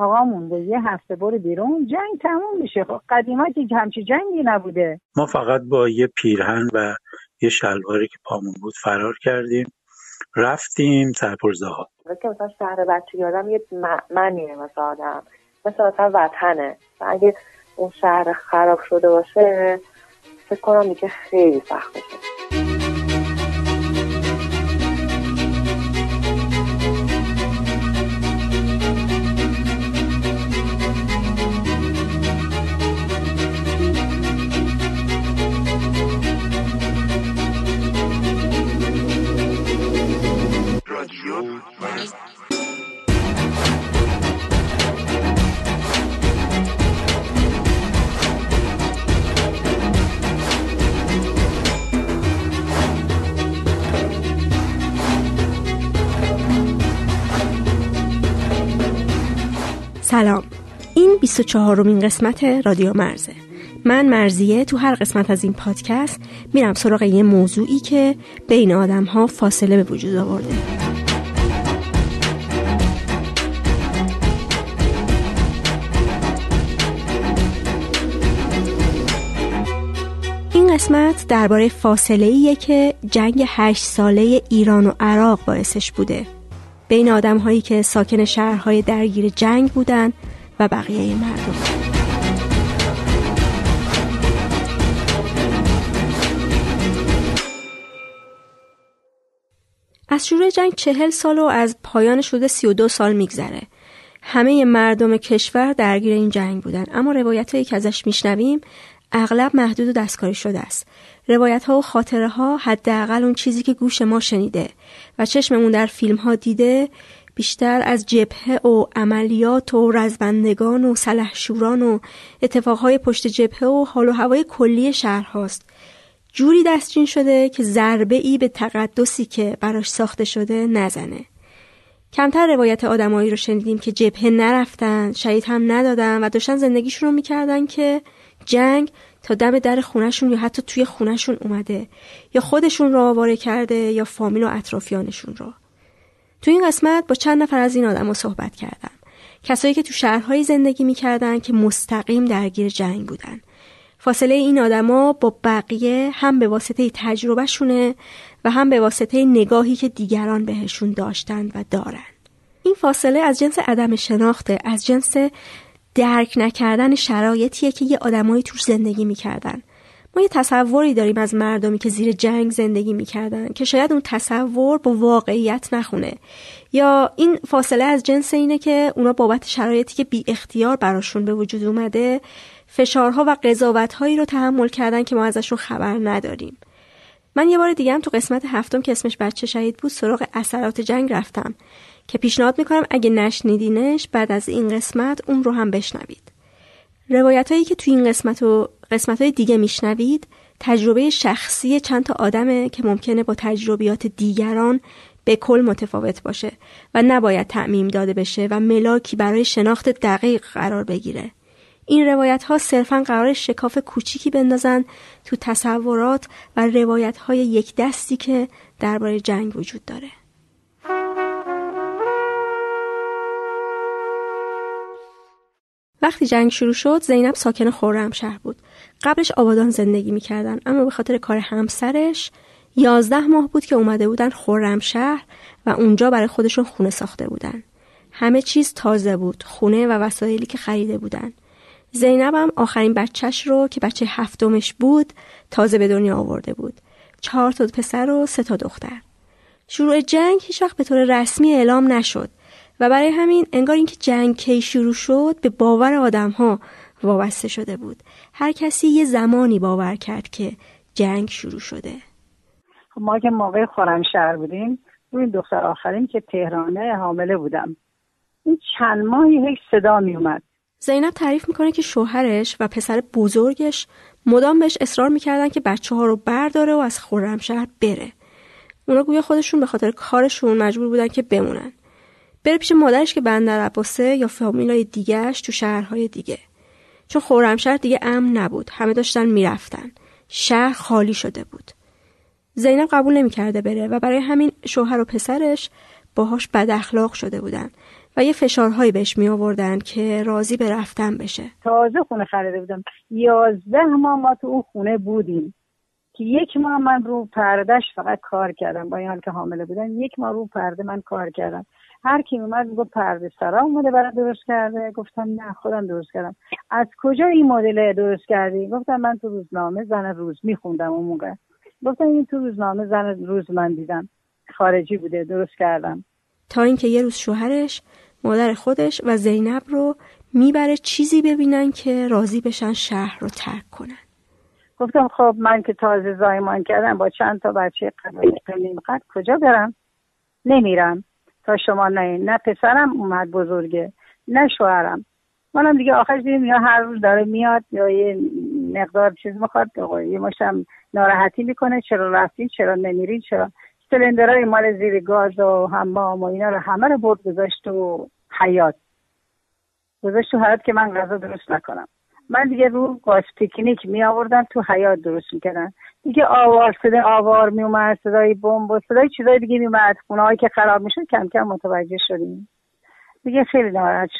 آقا مونده. یه هفته برو بیرون. جنگ تموم میشه. خب قدیما که همچی جنگی نبوده. ما فقط با یه پیرهن و یه شلواری که پامون بود فرار کردیم. رفتیم سرپرزه ها که مثلا شهر بچگی آدم یه معنیه مثلا آدم. مثل مثلا وطنه. و اگه اون شهر خراب شده باشه فکر کنم دیگه خیلی سخت میشه. سلام. این 24 مین قسمت رادیو مرزه. من مرزیه تو هر قسمت از این پادکست میرم سراغ یه موضوعی که بین آدم ها فاصله به وجود آورده. قسمت درباره فاصله که جنگ هشت ساله ایران و عراق باعثش بوده. بین آدم هایی که ساکن شهرهای درگیر جنگ بودن و بقیه مردم. از شروع جنگ چهل سال و از پایان شده سی و دو سال میگذره. همه مردم کشور درگیر این جنگ بودن. اما روایت هایی که ازش میشنویم. اغلب محدود و دستکاری شده است روایت ها و خاطره ها حداقل اون چیزی که گوش ما شنیده و چشممون در فیلم ها دیده بیشتر از جبهه و عملیات و رزبندگان و سلحشوران و اتفاقهای پشت جبهه و حال و هوای کلی شهر هاست. جوری دستچین شده که ضربه ای به تقدسی که براش ساخته شده نزنه. کمتر روایت آدمایی رو شنیدیم که جبهه نرفتن، شهید هم ندادن و داشتن زندگیشون رو می‌کردن که جنگ تا دم در خونشون یا حتی توی خونشون اومده یا خودشون رو آواره کرده یا فامیل و اطرافیانشون رو. تو این قسمت با چند نفر از این آدم صحبت کردم. کسایی که تو شهرهایی زندگی می‌کردن که مستقیم درگیر جنگ بودن. فاصله این آدما با بقیه هم به واسطه تجربهشونه و هم به واسطه نگاهی که دیگران بهشون داشتند و دارن. این فاصله از جنس عدم شناخته از جنس درک نکردن شرایطیه که یه آدمایی توش زندگی می‌کردن. ما یه تصوری داریم از مردمی که زیر جنگ زندگی می‌کردن که شاید اون تصور با واقعیت نخونه. یا این فاصله از جنس اینه که اونا بابت شرایطی که بی اختیار براشون به وجود اومده فشارها و قضاوتهایی رو تحمل کردن که ما ازشون خبر نداریم. من یه بار دیگه هم تو قسمت هفتم که اسمش بچه شهید بود سراغ اثرات جنگ رفتم. که پیشنهاد می‌کنم اگه نشنیدینش بعد از این قسمت اون رو هم بشنوید روایت هایی که تو این قسمت و قسمت های دیگه میشنوید تجربه شخصی چند تا آدمه که ممکنه با تجربیات دیگران به کل متفاوت باشه و نباید تعمیم داده بشه و ملاکی برای شناخت دقیق قرار بگیره این روایت ها صرفا قرار شکاف کوچیکی بندازن تو تصورات و روایت های یک دستی که درباره جنگ وجود داره. وقتی جنگ شروع شد زینب ساکن خرمشهر بود. قبلش آبادان زندگی می‌کردن اما به خاطر کار همسرش یازده ماه بود که اومده بودن خرمشهر و اونجا برای خودشون خونه ساخته بودن. همه چیز تازه بود خونه و وسایلی که خریده بودن. زینب هم آخرین بچهش رو که بچه هفتمش بود تازه به دنیا آورده بود. چهار تا پسر و سه تا دختر. شروع جنگ هیچ وقت به طور رسمی اعلام نشد. و برای همین انگار اینکه جنگ کی شروع شد به باور آدم ها وابسته شده بود. هر کسی یه زمانی باور کرد که جنگ شروع شده. خب ما که موقع خرمشهر بودیم روی این دختر آخرین که تهرانه حامله بودم. این چند ماهی هیچ صدا می اومد زینب تعریف می‌کنه که شوهرش و پسر بزرگش مدام بهش اصرار می‌کردن که بچه ها رو برداره و از خرمشهر بره. اونا گویا خودشون به خاطر کارشون مجبور بودن که بمونن. بره پیش مادرش که بندر عباسه یا فامیلای دیگهش تو شهرهای دیگه. چون خرمشهر دیگه امن نبود. همه داشتن می‌رفتن. شهر خالی شده بود. زینب قبول نمی‌کرده بره و برای همین شوهر و پسرش باهاش بد اخلاق شده بودن و یه فشارهایی بهش می آوردن که راضی به رفتن بشه. تازه خونه خریده بودم. یازده ماه ما تو اون خونه بودیم. که یک ماه من رو پردهش فقط کار کردم. با این حال که حامله بودم یک ماه رو پرده من کار کردم. هر کی اومد می‌گفت پرده سرا اومده برای درست کرده. گفتم نه خودم درست کردم. از کجا این مدل درست کردی؟ گفتم من تو روزنامه زن روز میخوندم اون موقع. گفتم این تو روزنامه زن روز من دیدم. خارجی بوده درست کردم. تا اینکه یه روز شوهرش مادر خودش و زینب رو می‌بره چیزی ببینن که راضی بشن شهر رو ترک کنن. گفتم خب من که تازه زایمان کردم با چند تا بچه قد کجا برم؟ نمیرم. شما نه نه پسرم اومد بزرگه نه شوهرم. منم دیگه آخرش دیدیم یا هر روز داره میاد یا یه مقدار چیز می‌خواد یه ماشم ناراحتی می‌کنه چرا رفتین چرا نمیرین چرا سلندرهای مال زیر گاز و حمام و اینا رو همه رو برد گذاشت و حیات گذاشت تو حیات که من غذا درست نکنم. من دیگه رو گاز پیکنیک می آوردم تو حیات درست می‌کردن دیگه آوار صدا آوار می اومد صدای بمب و صدای چیزای دیگه می اومد خونه که خراب می‌شد کم کم متوجه شدیم. دیگه خیلی ناراحت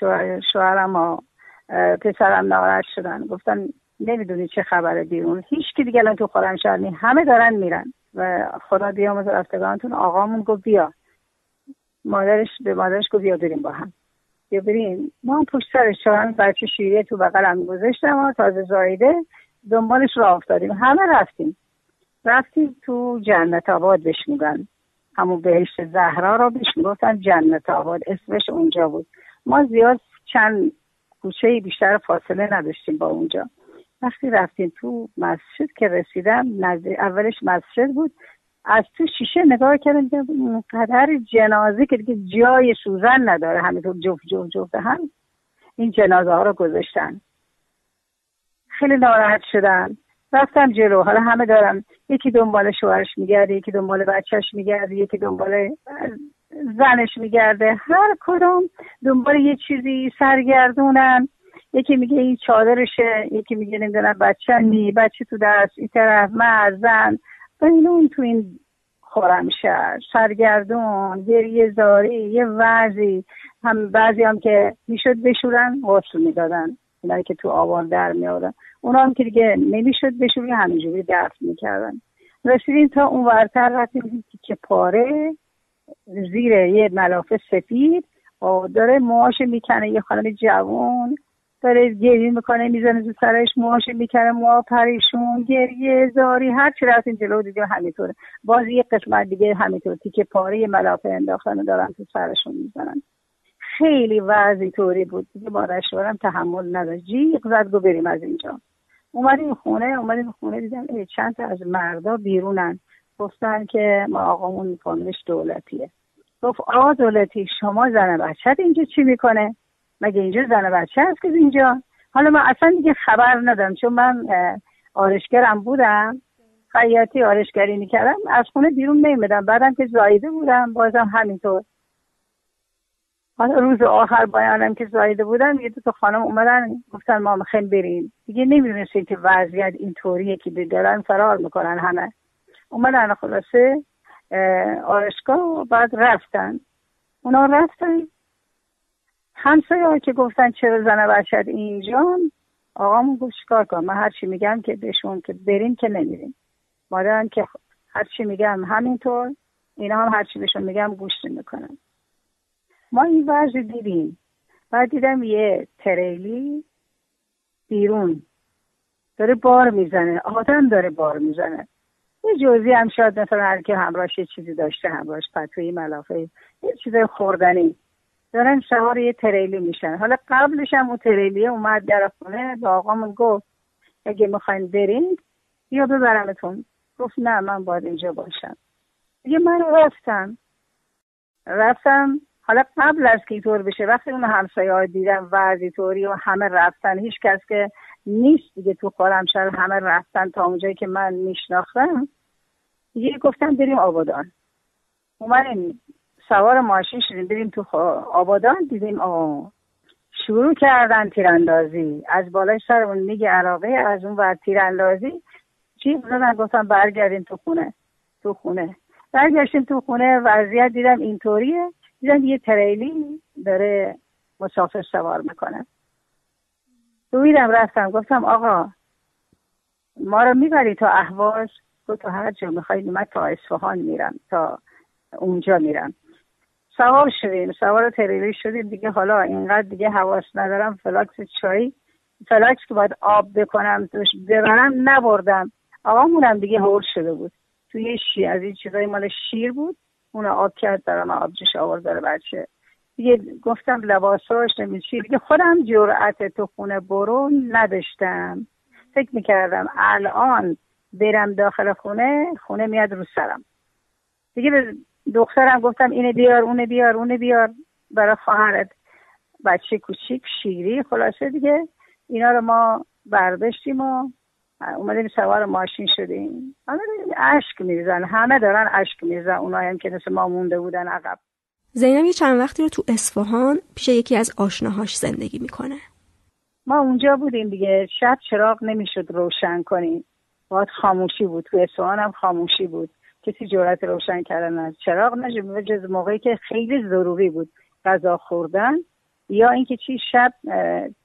شوهرم و پسرم ناراحت شدن. گفتن نمی‌دونی چه خبره بیرون. هیچ کی دیگه الان تو خودم نی همه دارن میرن. و خدا بیامرز رفتگانتون. آقامون گفت بیا. مادرش به مادرش گفت بیا بریم با هم. بیا بریم. ما هم پشت سرش چهارم بچه شیریه تو بغلم گذاشتم و تازه زایده دنبالش را افتادیم. همه رفتیم. رفتیم تو جنت آباد بهش میگن همون بهشت زهرا را بهش می‌گفتن جنت آباد. اسمش اونجا بود. ما زیاد چند کوچه بیشتر فاصله نداشتیم با اونجا. وقتی رفتیم تو مسجد که رسیدم نزدیک اولش مسجد بود. از تو شیشه نگاه کردم که قدر جنازه که دیگه جای سوزن نداره. همینطور جفت جفت جفت هم. این جنازه ها رو گذاشتن. خیلی ناراحت شدن. رفتم جلو. حالا همه دارم یکی دنبال شوهرش میگرده یکی دنبال بچهش میگرده یکی دنبال زنش میگرده. هر کدوم دنبال یه چیزی سرگردونن. یکی میگه این چادرشه یکی میگه نمی‌دونم بچه نی بچه تو دست این طرف مرزن و این اون تو این خورمشهر سرگردون گریه زاری یه وضعی. هم بعضی هم که می‌شد بشورن غسل می‌دادن. اینایی که تو آوار در میادن اونا هم که دیگه نمی‌شد بشورن همینجوری دفت می‌کردن. رسیدیم تا اون ورتر رفتیم که پاره. زیر یه ملافه سفید داره موهاش می‌کنه یه خانم جوان داره گریه می‌کنه می‌زنه تو سرش موهاش می‌کنه موها پریشون گریه زاری هر چی رفتیم جلو دیگه همینطوره. باز یه قسمت دیگه همینطور تیکه پاره ملافه انداختن و دارن تو سرشون می‌زنن. خیلی وضعی طوری بود. دیگه بارشوارم تحمل نداشت. جیغ زد گو بریم از اینجا. اومدیم خونه اومدیم خونه دیدم چند تا از مردا بیرونن. گفتن که ما آقامون فامیلش دولتیه. گفت آقا دولتی شما زن بچت اینجا چی می‌کنه؟ مگه اینجا زن بچه هست که اینجا؟ حالا من اصلا دیگه خبر ندارم چون من آرشگرم بودم. خیاطی آرشگری می‌کردم از خونه بیرون نمیدم بعدم که زایده بودم بازم همینطور. حالا روز آخر بیانم که زایده بودم یه دو تا خانم اومدن گفتن ما می‌خوایم بریم. دیگه نمی‌دونستیم که وضعیت اینطوریه که دارن فرار می‌کنن همه. اومدن خلاصه آرشگاه و بعد رفتن. اونا رفتن. همسایه که گفتن چرا زن بچت اینجا آقامون گفت چیکار کنم؟ من هرچی میگم که بهشون که بریم که نمیریم. مادرم که هرچی میگم همینطور اینا هم هرچی بهشون میگم گوش می‌کنن ما این وضع دیدیم. بعد دیدم یه تریلی بیرون داره بار می‌زنه. آدم داره بار می‌زنه. یه جزی هم شاید مثلا هر که همراهش یه چیزی داشته همراهش پتوی ملافه یه چیز خوردنی. دارن سوار یه تریلی میشن. حالا قبلش هم اون تریلی اومد در خونه به آقامون گفت اگه می‌خواین برین یا ببرمتون. گفت نه من باید اینجا باشم. یه من رفتم. رفتم حالا قبل از که اینطور بشه وقتی اون همسایه ها دیدم وضعی طوری و همه رفتن هیچ کس که نیست دیگه تو خورمشهر همه رفتن تا اونجایی که من میشناختم دیگه گفتم بریم آبادان. اومدیم سوار ماشین شدیم بریم تو آبادان دیدیم آه شروع کردن تیراندازی. از بالای سرمون میگه عراقه از اون ور تیراندازی چی؟ زدن گفتم برگردیم تو خونه تو خونه. برگشتیم تو خونه وضعیت دیدم اینطوریه. دیدم یه تریلی داره مسافر سوار می‌کنه. دویدم رفتم. گفتم آقا ما رو می‌بری تا اهواز گفت تا هر جا می‌خوای من تا اصفهان میرم تا اونجا میرم. سوار شدیم. سوار تریلی شدیم. دیگه حالا اینقدر دیگه حواس ندارم. فلاکس چای فلاکس که باید آب بکنم توش ببرم نبردم. آقامونم دیگه هول شده بود. توی شی از این چیزای مال شیر بود. اون آب کرد برام آبجوش آورد داره بچه. دیگه گفتم لباساش نمیچی دیگه خودم جرأت تو خونه برو نداشتم. فکر می‌کردم الان برم داخل خونه خونه میاد رو سرم. دیگه به دخترم گفتم اینه بیار اونه بیار اونه بیار. برای خواهرت بچه کوچیک شیری خلاصه دیگه اینا رو ما برداشتیم و اومدیم سوار ماشین شدیم. همه اشک میریزن. همه دارن اشک میریزن. اونایی هم که مثل ما مونده بودن عقب. زینب یه چند وقتی رو تو اصفهان پیش یکی از آشناهاش زندگی می‌کنه. ما اونجا بودیم دیگه. شب چراغ نمی‌شد روشن کنیم. باید خاموشی بود. تو اصفهان هم خاموشی بود. کسی جرأت روشن کردن از چراغ نشد. جز موقعی که خیلی ضروری بود. غذا خوردن. یا اینکه چی شب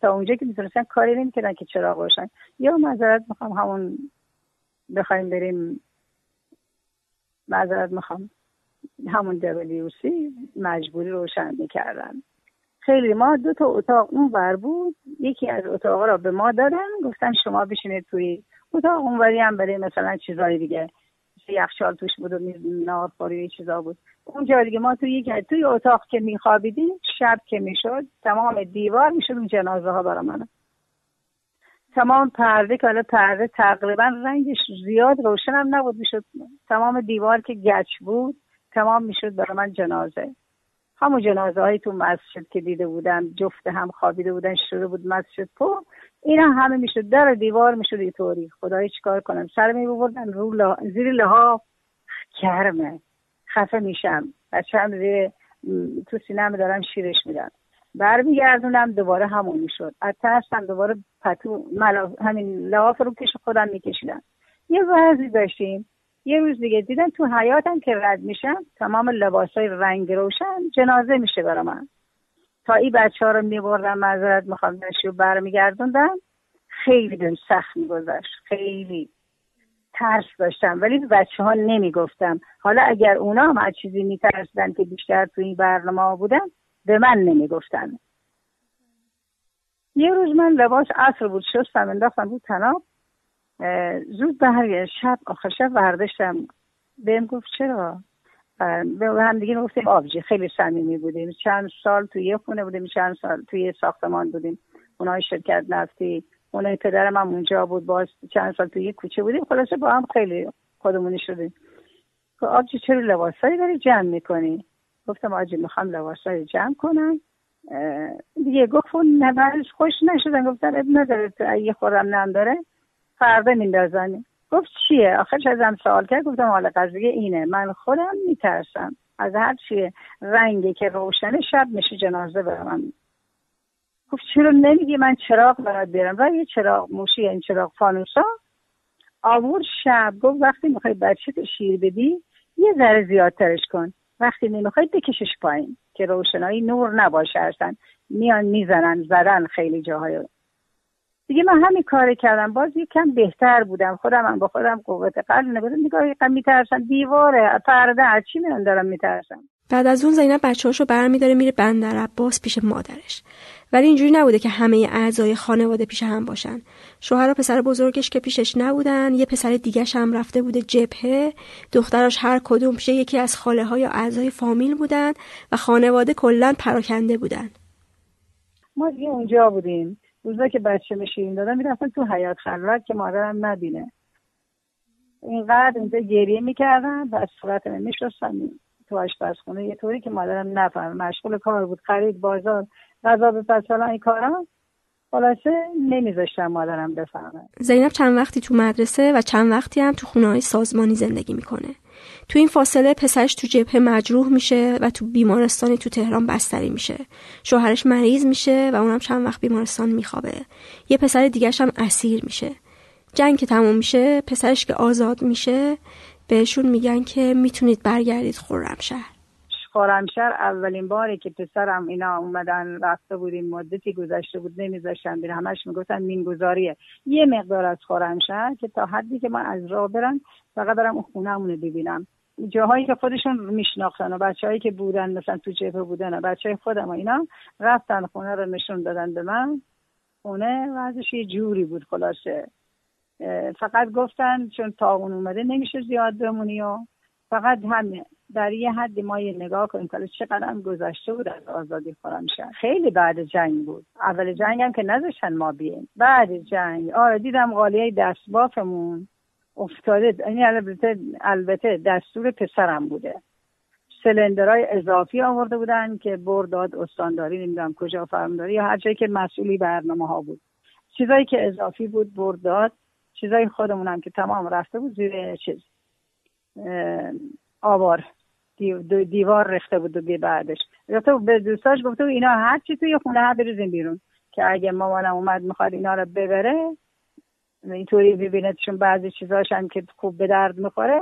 تا اونجا که می‌تونستن کاری نمی‌کردن که چراغ روشن. یا معذرت می‌خوام همون بخوایم بریم معذرت می‌خوام. همون دبلیوسی مجبوری روشن می‌کردن. خیلی ما دو تا اتاق اون ور بود. یکی از اتاق را به ما دادن. گفتن شما بشینید توی اتاق اونوری هم برای مثلا چیزای دیگه. یخچال توش بود و نارخوری چیزا بود. اونجا دیگه ما توی یک توی اتاق که میخوابیدیم شب که می‌شد تمام دیوار می‌شد اون جنازه ها برای من. تمام پرده که حالا پرده تقریبا رنگش زیاد روشن هم نبود می‌شد تمام دیوار که گچ بود تمام می‌شد برای من جنازه. همون جنازه های تو مسجد که دیده بودم جفت هم خوابیده بودن شده بود مسجد تو اینا همه می‌شد. در دیوار می‌شد اینطوری خدای چیکار کنم؟ سر می بردن رو زیر لحاف. کرمه خفه میشم. بچه هم زیر تو سینه دارم شیرش میدم برمیگردونم دوباره همون می‌شد. از ترسم دوباره پتو. همین لحاف رو پیش خودم میکشیدم. یه وضعی داشتیم. یه روز دیگه دیدم تو حیاتم که رد میشم تمام لباسای رنگ روشن جنازه میشه برا من. تا این بچه ها رو میبردم معذرت می‌خوام و برمیگردوندم. خیلی بهم سخت میگذشت. خیلی. ترس داشتم ولی بچه ها نمی‌گفتم. حالا اگر اونا هم از چیزی میترسیدن که بیشتر تو این برنامه بودن به من نمی‌گفتن. یه روز من لباس عصر بود شستم انداختم رو تناب. زود به شب آخر شب برداشتم بهم گفت چرا؟ به هم دیگه گفتیم آبجی خیلی صمیمی بودیم. چند سال توی یه خونه بودیم چند سال توی ساختمان بودیم. اونای شرکت نفتی اونای پدرم هم اونجا بود باز چند سال توی یه کوچه بودیم. خلاصه با هم خیلی خودمونی شدیم. آبجی چرا لباسایی داری جمع می‌کنی؟ گفتم آجی می‌خوام لباسایی جمع کنم. دیگه گفت نه خوش نشدن. گفتن اب نداره یه خورم نم داره فردا میندازن گفت چیه؟ آخرش ازم سوال کرد. گفتم حالا قضیه اینه. من خودم میترسم. از هر چیه رنگی که روشن شب میشه جنازه برم گفت چرا نمیگی من چراغ برات بیارم؟ و یه چراغ موشی این چراغ فانوسا. آور شب گفت وقتی می‌خوای بچه شیر بدی یه ذره زیادترش کن. وقتی نمی‌خوای بکشش پایین که روشنایی نور نباشه اصلا. میان می‌زنن زدن خیلی جاهای. دیگه من همین کار کردم. باز کم بهتر بودم. خودم هم با خودم قوت قلب نگفتم نگاه یکم میترسم. دیواره پرده از چی میان دارم میترسم؟ بعد از اون زینب بچه‌هاشو برمیداره میره بندر عباس پیش مادرش. ولی اینجوری نبوده که همه اعضای خانواده پیش هم باشن. شوهر و پسر بزرگش که پیشش نبودن یه پسر دیگهش هم رفته بوده جبهه. دختراش هر کدوم پیش یکی از خاله های یا اعضای فامیل بودن و خانواده کلا پراکنده بودن. ما دیگه اونجا بودیم. روزا که بچه میشیم دادم می‌رفتن تو حیات خلوت که مادرم نبینه. اینقدر اینجا گریه می‌کردن و از صورت میشستن تو آشپزخونه. یه طوری که مادرم نفهم. مشغول کار بود. خرید بازار غذا به این کارا. خلاصه نمیذاشتم مادرم بفهمه. زینب چند وقتی تو مدرسه و چند وقتی هم تو خونه های سازمانی زندگی می‌کنه. تو این فاصله پسرش تو جبهه مجروح میشه و تو بیمارستانی تو تهران بستری میشه. شوهرش مریض میشه و اونم چند وقت بیمارستان میخوابه. یه پسر دیگرش هم اسیر میشه. جنگ که تموم میشه پسرش که آزاد میشه بهشون میگن که می‌تونید برگردید خرمشهر خرمشهر اولین باری که پسرم اینا اومدن رفته بودیم مدتی گذشته بود نمیذاشتن بیر همش می‌گفتن مینگذاریه یه مقدار از خرمشهر که تا حدی که من از راه برن فقط برم اون خونه ببینم. جاهایی که خودشون میشناختن و بچههایی که بودن مثلا تو جبهه بودن و بچه های خودم و اینا رفتن خونه رو نشون دادن به من. خونه وضعش یه جوری بود خلاصه. فقط گفتن چون تاغون اومده نمیشه زیاد بمونی و فقط همه. در یه حدی ما یه نگاه کنیم که چقدر هم گذشته بود از آزادی خرمشهر خیلی بعد جنگ بود. اول جنگ هم که نذاشتن ما بیم بعد جنگ. آره دیدم قالیه دستبافمون افتاده. یعنی البته البته دستور پسرم بوده. سلندرهای اضافی آورده بودن که برداد استانداری نمی‌دونم کجا فرمداری یا هر جایی که مسئولی برنامه ها بود. چیزایی که اضافی بود برداد. چیزای خودمون هم که تمام رفته بود زیر چیز. آوار. دیوار رخته بود و بعدش. گفته به دوستاش گفته اینا هر چی توی خونه ها بریزیم بیرون. که اگه مامانم اومد می‌خواد اینا رو ببره اینطوری ببینه چون بعضی چیزاش هم که خوب به درد می‌خوره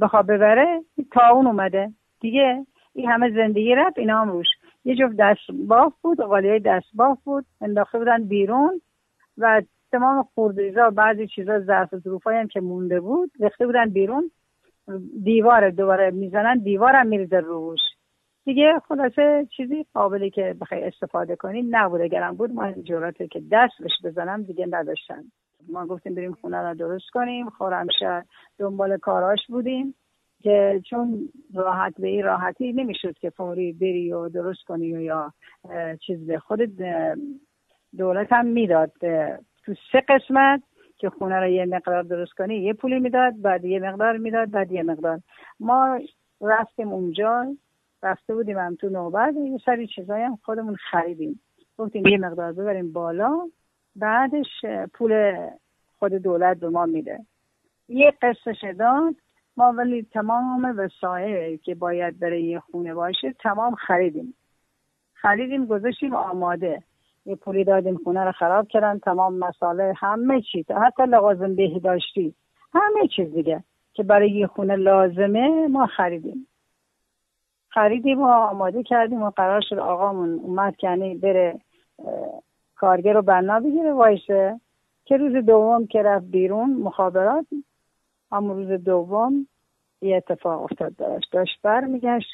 بخواد ببره تا اون اومده. دیگه این همه زندگی رفت اینا هم روش. یه جفت دست باف بود قالیه دست باف بود انداخته بودن بیرون و تمام خوردریزا و بعضی چیزا ظرف ظروفایی هم که مونده بود ریخته بودن بیرون. دیوار دوباره می‌زنن دیوارم میریزه روش. دیگه خلاصه چیزی قابلی که بخوای استفاده کنی نبود. اگرم بود ما جراته که دست بهش بزنم دیگه نداشتن. ما گفتیم بریم خونه رو درست کنیم. خورمشهر دنبال کاراش بودیم که چون راحت به این راحتی نمی‌شد که فوری بری و درست کنی و یا چیز به خود دولت هم می‌داد تو سه قسمت که خونه رو یه مقدار درست کنی یه پولی می‌داد بعد یه مقدار می‌داد بعد یه مقدار. ما رفتیم اونجا رفته بودیم هم تو نوبت یه سری چیزایی هم خودمون خریدیم. گفتیم یه مقدار ببریم بالا بعدش پول خود دولت به ما میده. یه قصه داد. ما ولی تمام وسایل که باید برای یه خونه باشه تمام خریدیم. خریدیم گذاشتیم آماده. یه پولی دادیم خونه رو خراب کردن تمام مساله همه چی. حتی لوازم بهداشتی همه چیز دیگه که برای یه خونه لازمه ما خریدیم. خریدیم و آماده کردیم و قرار شد آقامون اومد که یعنی بره کارگر رو بنا بگیره وایشه که روز دوم که رفت بیرون مخابرات همون روز دوم یه اتفاق افتاد. داشت داشت بر میگشت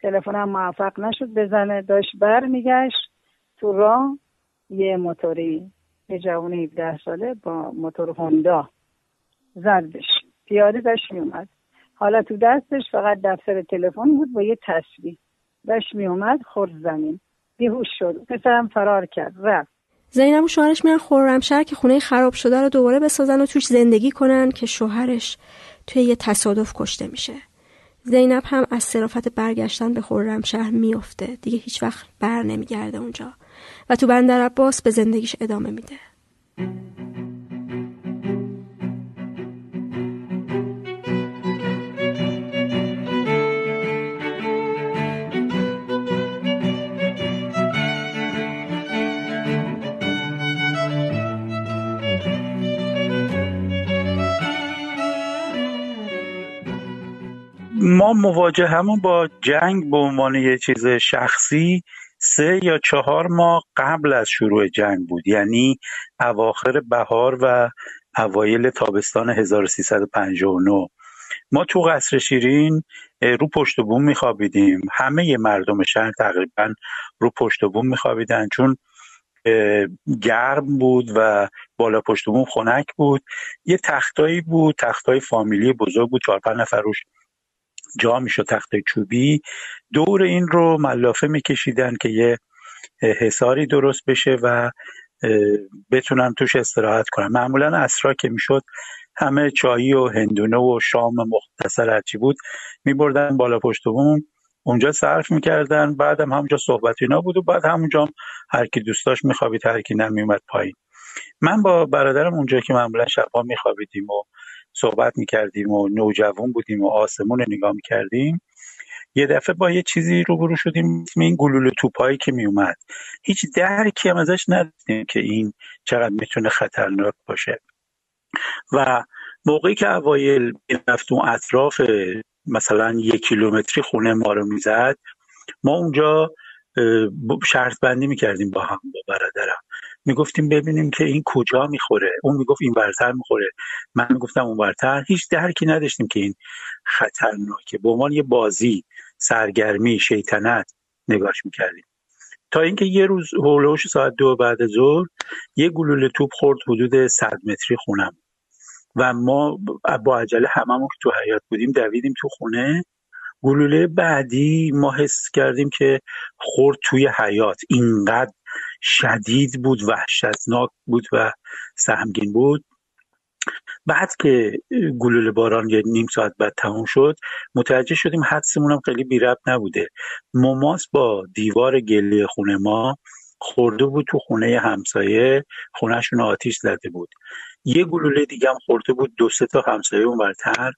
تلفن هم موفق نشد بزنه. داشت بر میگشت تو راه یه موتوری یه جوان 17 ساله با موتور هوندا زدش پیاده داشت میومد حالا تو دستش فقط دفتر تلفن بود با یه تسبیح. داشت میومد خورد زمین. بیهوش شد. پسرم فرار کرد. رفت. زینب و شوهرش میرن خورمشهر که خونه خراب شده رو دوباره بسازن و توش زندگی کنن که شوهرش توی یه تصادف کشته میشه. زینب هم از صرافت برگشتن به خرمشهر میفته دیگه هیچ وقت بر نمیگرده اونجا. و تو بندر عباس به زندگیش ادامه میده. ما مواجه همون با جنگ به عنوان یه چیز شخصی سه یا چهار ماه قبل از شروع جنگ بود. یعنی اواخر بهار و اوایل تابستان 1359 ما تو قصر شیرین رو پشت بوم میخوابیدیم. همه مردم شهر تقریبا رو پشت بوم میخوابیدن چون گرم بود و بالا پشت بوم خنک بود. یه تختایی بود تختای فامیلی بزرگ بود چهار پنج نفر روش جا می‌شد تخت چوبی. دور این رو ملافه میکشیدن که یه حساری درست بشه و بتونم توش استراحت کنم معمولا اسرا که می‌شد همه چایی و هندونه و شام مختصر هرچی بود میبردن بالا پشت بوم. اونجا صرف می‌کردن بعدم همونجا صحبت اینا بود و بعد همونجا هر کی دوست داشت میخوابید هر نمیومد پایین. من با برادرم اونجا که معمولا شبها میخوابیدیم و صحبت می‌کردیم و نوجوان بودیم و آسمون نگاه می‌کردیم یه دفعه با یه چیزی روبرو شدیم اسم این گلوله توپایی که میومد. هیچ درکی هم ازش نداشتیم که این چقدر می‌تونه خطرناک باشه. و موقعی که اوایل رفت اون اطراف مثلا یک کیلومتری خونه ما رو می‌زد ما اونجا شرط بندی می‌کردیم با هم با برادرم می‌گفتیم ببینیم که این کجا می‌خوره. اون می‌گفت این برتر می‌خوره. من می‌گفتم اون برتر هیچ درکی نداشتیم که این خطرناکه. به عنوان یه بازی سرگرمی شیطنت نگاش می‌کردیم. تا اینکه یه روز هولوش ساعت دو بعد ظهر یه گلوله توپ خورد حدود 100 متری خونم. و ما با عجله هممون که تو حیات بودیم دویدیم تو خونه. گلوله بعدی ما حس کردیم که خورد توی حیات اینقدر شدید بود وحشتناک بود و سهمگین بود. بعد که گلوله باران یه نیم ساعت بعد تموم شد متوجه شدیم حدسمون هم خیلی بی نبوده. مماس با دیوار گلی خونه ما خورده بود تو خونه همسایه خونهشون آتیش زده بود. یه گلوله دیگه هم خورده بود دو سه تا همسایه اون برتر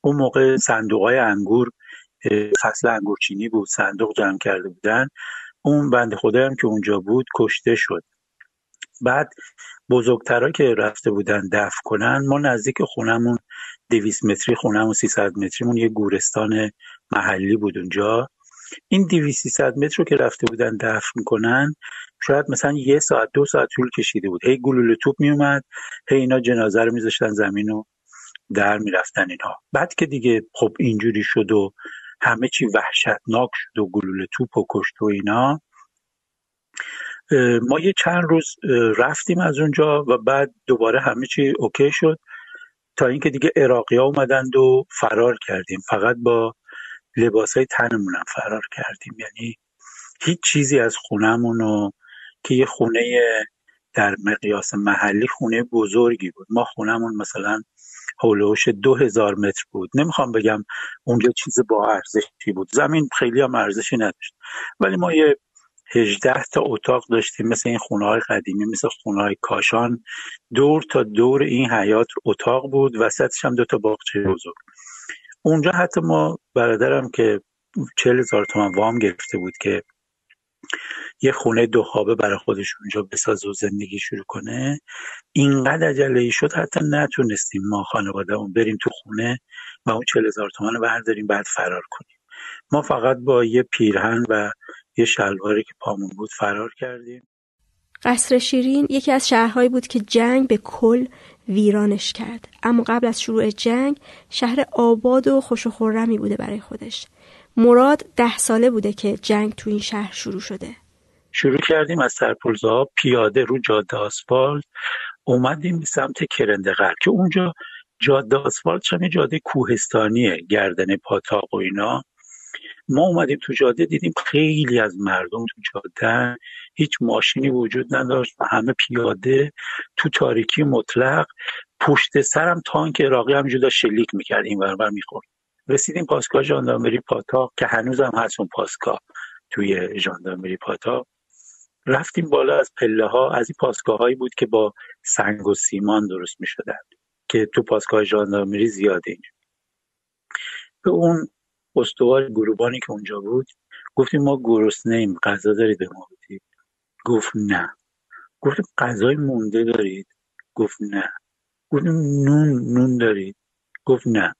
اون موقع صندوق های انگور فصل انگورچینی بود صندوق جمع کرده بودن. اون بند خدا هم که اونجا بود کشته شد. بعد بزرگترها که رفته بودن دفع کنن ما نزدیک خونمون دویست متری خونمون سیصد متریمون یه گورستان محلی بود اونجا. این دویست سیصد متر رو که رفته بودن دفن کنن شاید مثلا یه ساعت دو ساعت طول کشیده بود. هی گلوله توپ میومد هی اینا جنازه رو میذاشتن زمین و در می‌رفتن اینها. بعد که دیگه خب اینجوری شد و همه چی وحشتناک شد و گلوله توپ و کشت و اینا ما یه چند روز رفتیم از اونجا و بعد دوباره همه چی اوکی شد تا اینکه دیگه اراقی ها اومدند و فرار کردیم. فقط با لباس های تنمونم فرار کردیم. یعنی هیچ چیزی از خونهمون و که یه خونه در مقیاس محلی خونه بزرگی بود. ما خونهمون مثلا هولوش دو هزار متر بود. نمی‌خوام بگم اونجا چیز با ارزشی بود. زمین خیلی هم ارزشی نداشت. ولی ما یه هجده تا اتاق داشتیم مثل این خونه های قدیمی مثل خونه های کاشان. دور تا دور این حیات اتاق بود وسطش هم دو تا باغچه بزرگ. اونجا حتی ما برادرم که چل هزار تومن وام گرفته بود که یه خونه دو خوابه برای خودش اونجا بسازه و زندگی شروع کنه اینقدر عجله ای شد حتی نتونستیم ما خانواده اون بریم تو خونه و اون چل هزار تومن رو برداریم بعد فرار کنیم. ما فقط با یه پیرهن و یه شلواری که پامون بود فرار کردیم. قصر شیرین یکی از شهرهایی بود که جنگ به کل ویرانش کرد. اما قبل از شروع جنگ شهر آباد و خوش و خورمی بوده برای خودش. مراد ده ساله بوده که جنگ تو این شهر شروع شده. شروع کردیم از سرپلزا پیاده رو جاده آسفالت. اومدیم به سمت کرندقر که اونجا جاده آسفالت چه جاده کوهستانیه گردن پاتاق و اینا. ما اومدیم تو جاده دیدیم خیلی از مردم تو جاده هیچ ماشینی وجود نداشت. همه پیاده. تو تاریکی مطلق. پشت سرم تانک عراقی همینجور داشت شلیک می‌کرد. این ورور می‌خورد. رسیدیم پاسگاه ژاندارمری پاتاق که هنوزم هست اون پاسگاه توی ژاندارمری پاتاق رفتیم بالا از پله ها. از این پاسگاه هایی بود که با سنگ و سیمان درست می که تو پاسگاه ژاندارمری زیاده. به اون استوار گروبانی که اونجا بود گفتیم ما گرسنه ایم غذا دارید به ما بدید. گفت نه. گفتیم غذای مونده دارید؟ گفت نه. گفتیم نون نون دارید؟ گفت نه.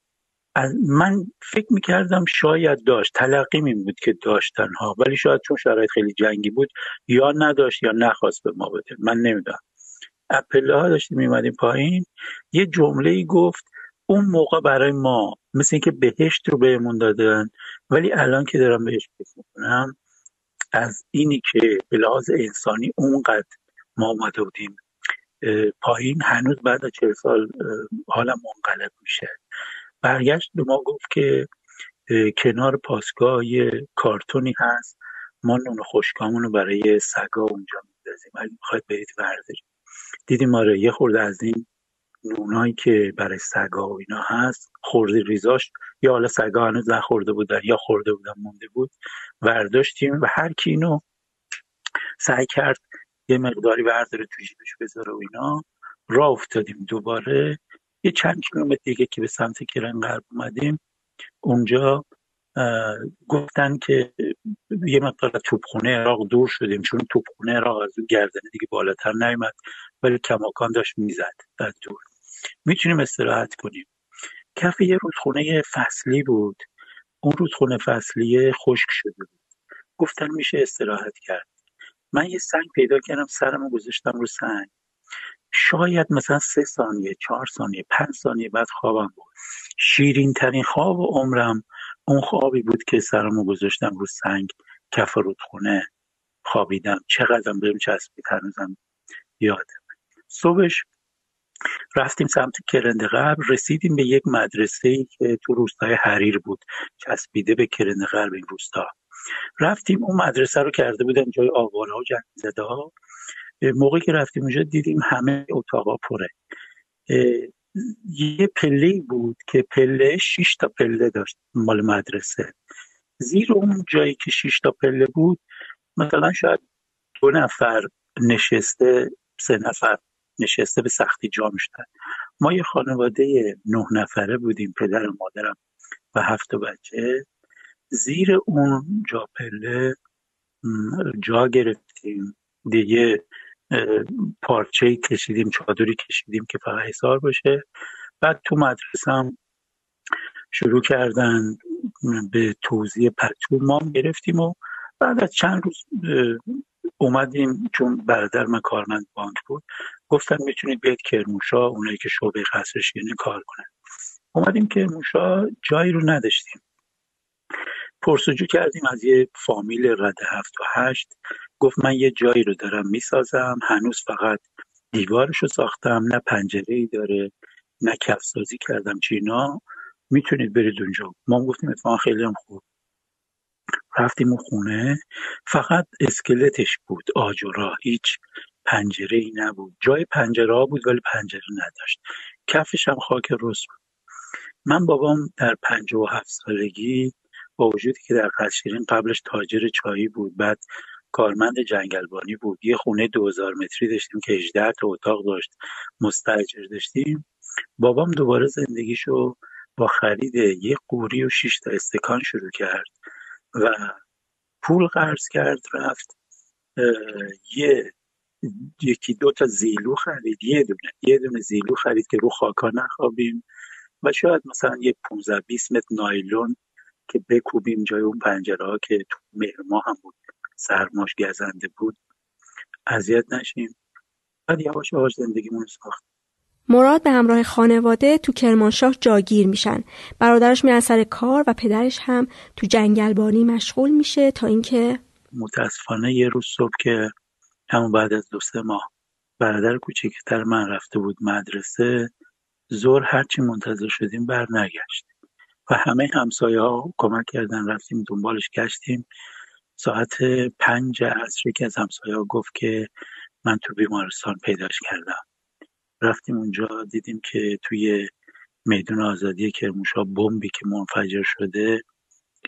من فکر می‌کردم شاید داشت. تلقیم این بود که داشتن ها ولی شاید چون شرایط خیلی جنگی بود یا نداشت یا نخواست به ما بده. من نمی‌دونم. اپله ها داشتیم میمدیم پایین. یه جمله ای گفت اون موقع برای ما مثل اینکه بهشت رو بهمون دادن ولی الان که دارم بهش فکر می‌کنم از اینی که به لحاظ انسانی اونقدر ما اومده بودیم پایین هنوز بعد از چهل سال حالم منقلب میشه. برگشت به ما گفت که کنار پاسگاه یه کارتونی هست ما نون خشکامون رو برای سگا اونجا میندازیم. اگه می‌خواید برید ورزش. دیدیم آره یه خورده از این نونایی که برای سگا و اینا هست خورده ریزاش یا حالا سگا هنوز نخورده بودن یا خورده بودن مونده بود ورداشتیم و هر کی اینو سعی کرد یه مقداری برداره تو جیبش بذاره و اینا راه افتادیم دوباره. یه چند کیلومتر دیگه که به سمت کرن غرب اومدیم اونجا گفتن که یه مقدار توپخونه عراق دور شدیم چون توپخونه عراق از اون گردنه دیگه بالاتر نیومد ولی کماکان داشت می‌زد از دور. می‌تونیم استراحت کنیم. کف یه رودخونه فصلی بود. اون رودخونه فصلی خشک شده بود. گفتن میشه استراحت کرد. من یه سنگ پیدا کردم سرمو گذاشتم رو سنگ. شاید مثلا سه ثانیه چهار ثانیه پنج ثانیه بعد خوابم بود. شیرین ترین خواب و عمرم اون خوابی بود که سرمو گذاشتم رو سنگ کف رودخونه خوابیدم. چقدرم بهم چسبید هنوزم یادم. صبحش رفتیم سمت کرند غرب رسیدیم به یک مدرسه ای که تو روستای حریر بود چسبیده به کرند غرب این روستا. رفتیم اون مدرسه رو کرده بودن جای آواره و جنگ زده ها موقعی که رفتیم اونجا دیدیم همه اتاقا پره. یه پله بود که پله شش تا پله داشت مال مدرسه. زیر اون جایی که شش تا پله بود مثلا شاید دو نفر نشسته سه نفر. نشسته به سختی جا می‌شدن ما یه خانواده نه نفره بودیم پدر و مادرم و هفت بچه. زیر اون جا پله جا گرفتیم. دیگه پارچه کشیدیم چادری کشیدیم که فقط حسار باشه. بعد تو مدرسه هم شروع کردن به توضیح پتو ما گرفتیم و بعد از چند روز اومدیم چون برادر من کارمند بانک بود گفتن می‌تونید بیاید کرموشا اونایی که شعبه قصرشینی کار کنن. اومدیم کرموشا جایی رو نداشتیم. پرسجو کردیم از یه فامیل رد هفت و هشت. گفت من یه جایی رو دارم می‌سازم هنوز فقط دیوارش رو ساختم نه پنجره ای داره نه کفسازی کردم چینا. می‌تونید برید اونجا. ما گفتیم اتفاقا خیلی هم خوب. رفتیم خونه. فقط اسکلتش بود آجورا هیچ پنجره ای نبود. جای پنجره ها بود ولی پنجره نداشت. کفش هم خاک رس بود. من بابام در پنج و هفت سالگی با وجودی که در قصرین قبلش تاجر چایی بود بعد کارمند جنگلبانی بود. یه خونه دوزار متری داشتیم که 18 تا اتاق داشت. مستجر داشتیم. بابام دوباره زندگیشو با خرید یه قوری و 6 تا استکان شروع کرد. و پول قرض کرد رفت یه یکی دو تا زیلو خرید یه دونه یه دونه زیلو خرید که رو خاکا نخوابیم و شاید مثلا یه 15 20 متر نایلون که بکوبیم جای اون پنجره ها که تو مهر هم بود سرماش گزنده بود اذیت نشیم. بعد یواش یواش زندگیمون ساخت. مراد به همراه خانواده تو کرمانشاه جاگیر میشن. برادرش میرن سر کار و پدرش هم تو جنگلبانی مشغول میشه تا اینکه متاسفانه یه روز صبح که همون بعد از دو سه ماه برادر کوچکتر من رفته بود مدرسه زور هرچی منتظر شدیم بر نگشت و همه همسایه ها کمک کردن رفتیم دنبالش گشتیم. ساعت پنج عصر که از همسایه ها گفت که من تو بیمارستان پیداش کردم. رفتیم اونجا دیدیم که توی میدون آزادی کرموشا بمبی که منفجر شده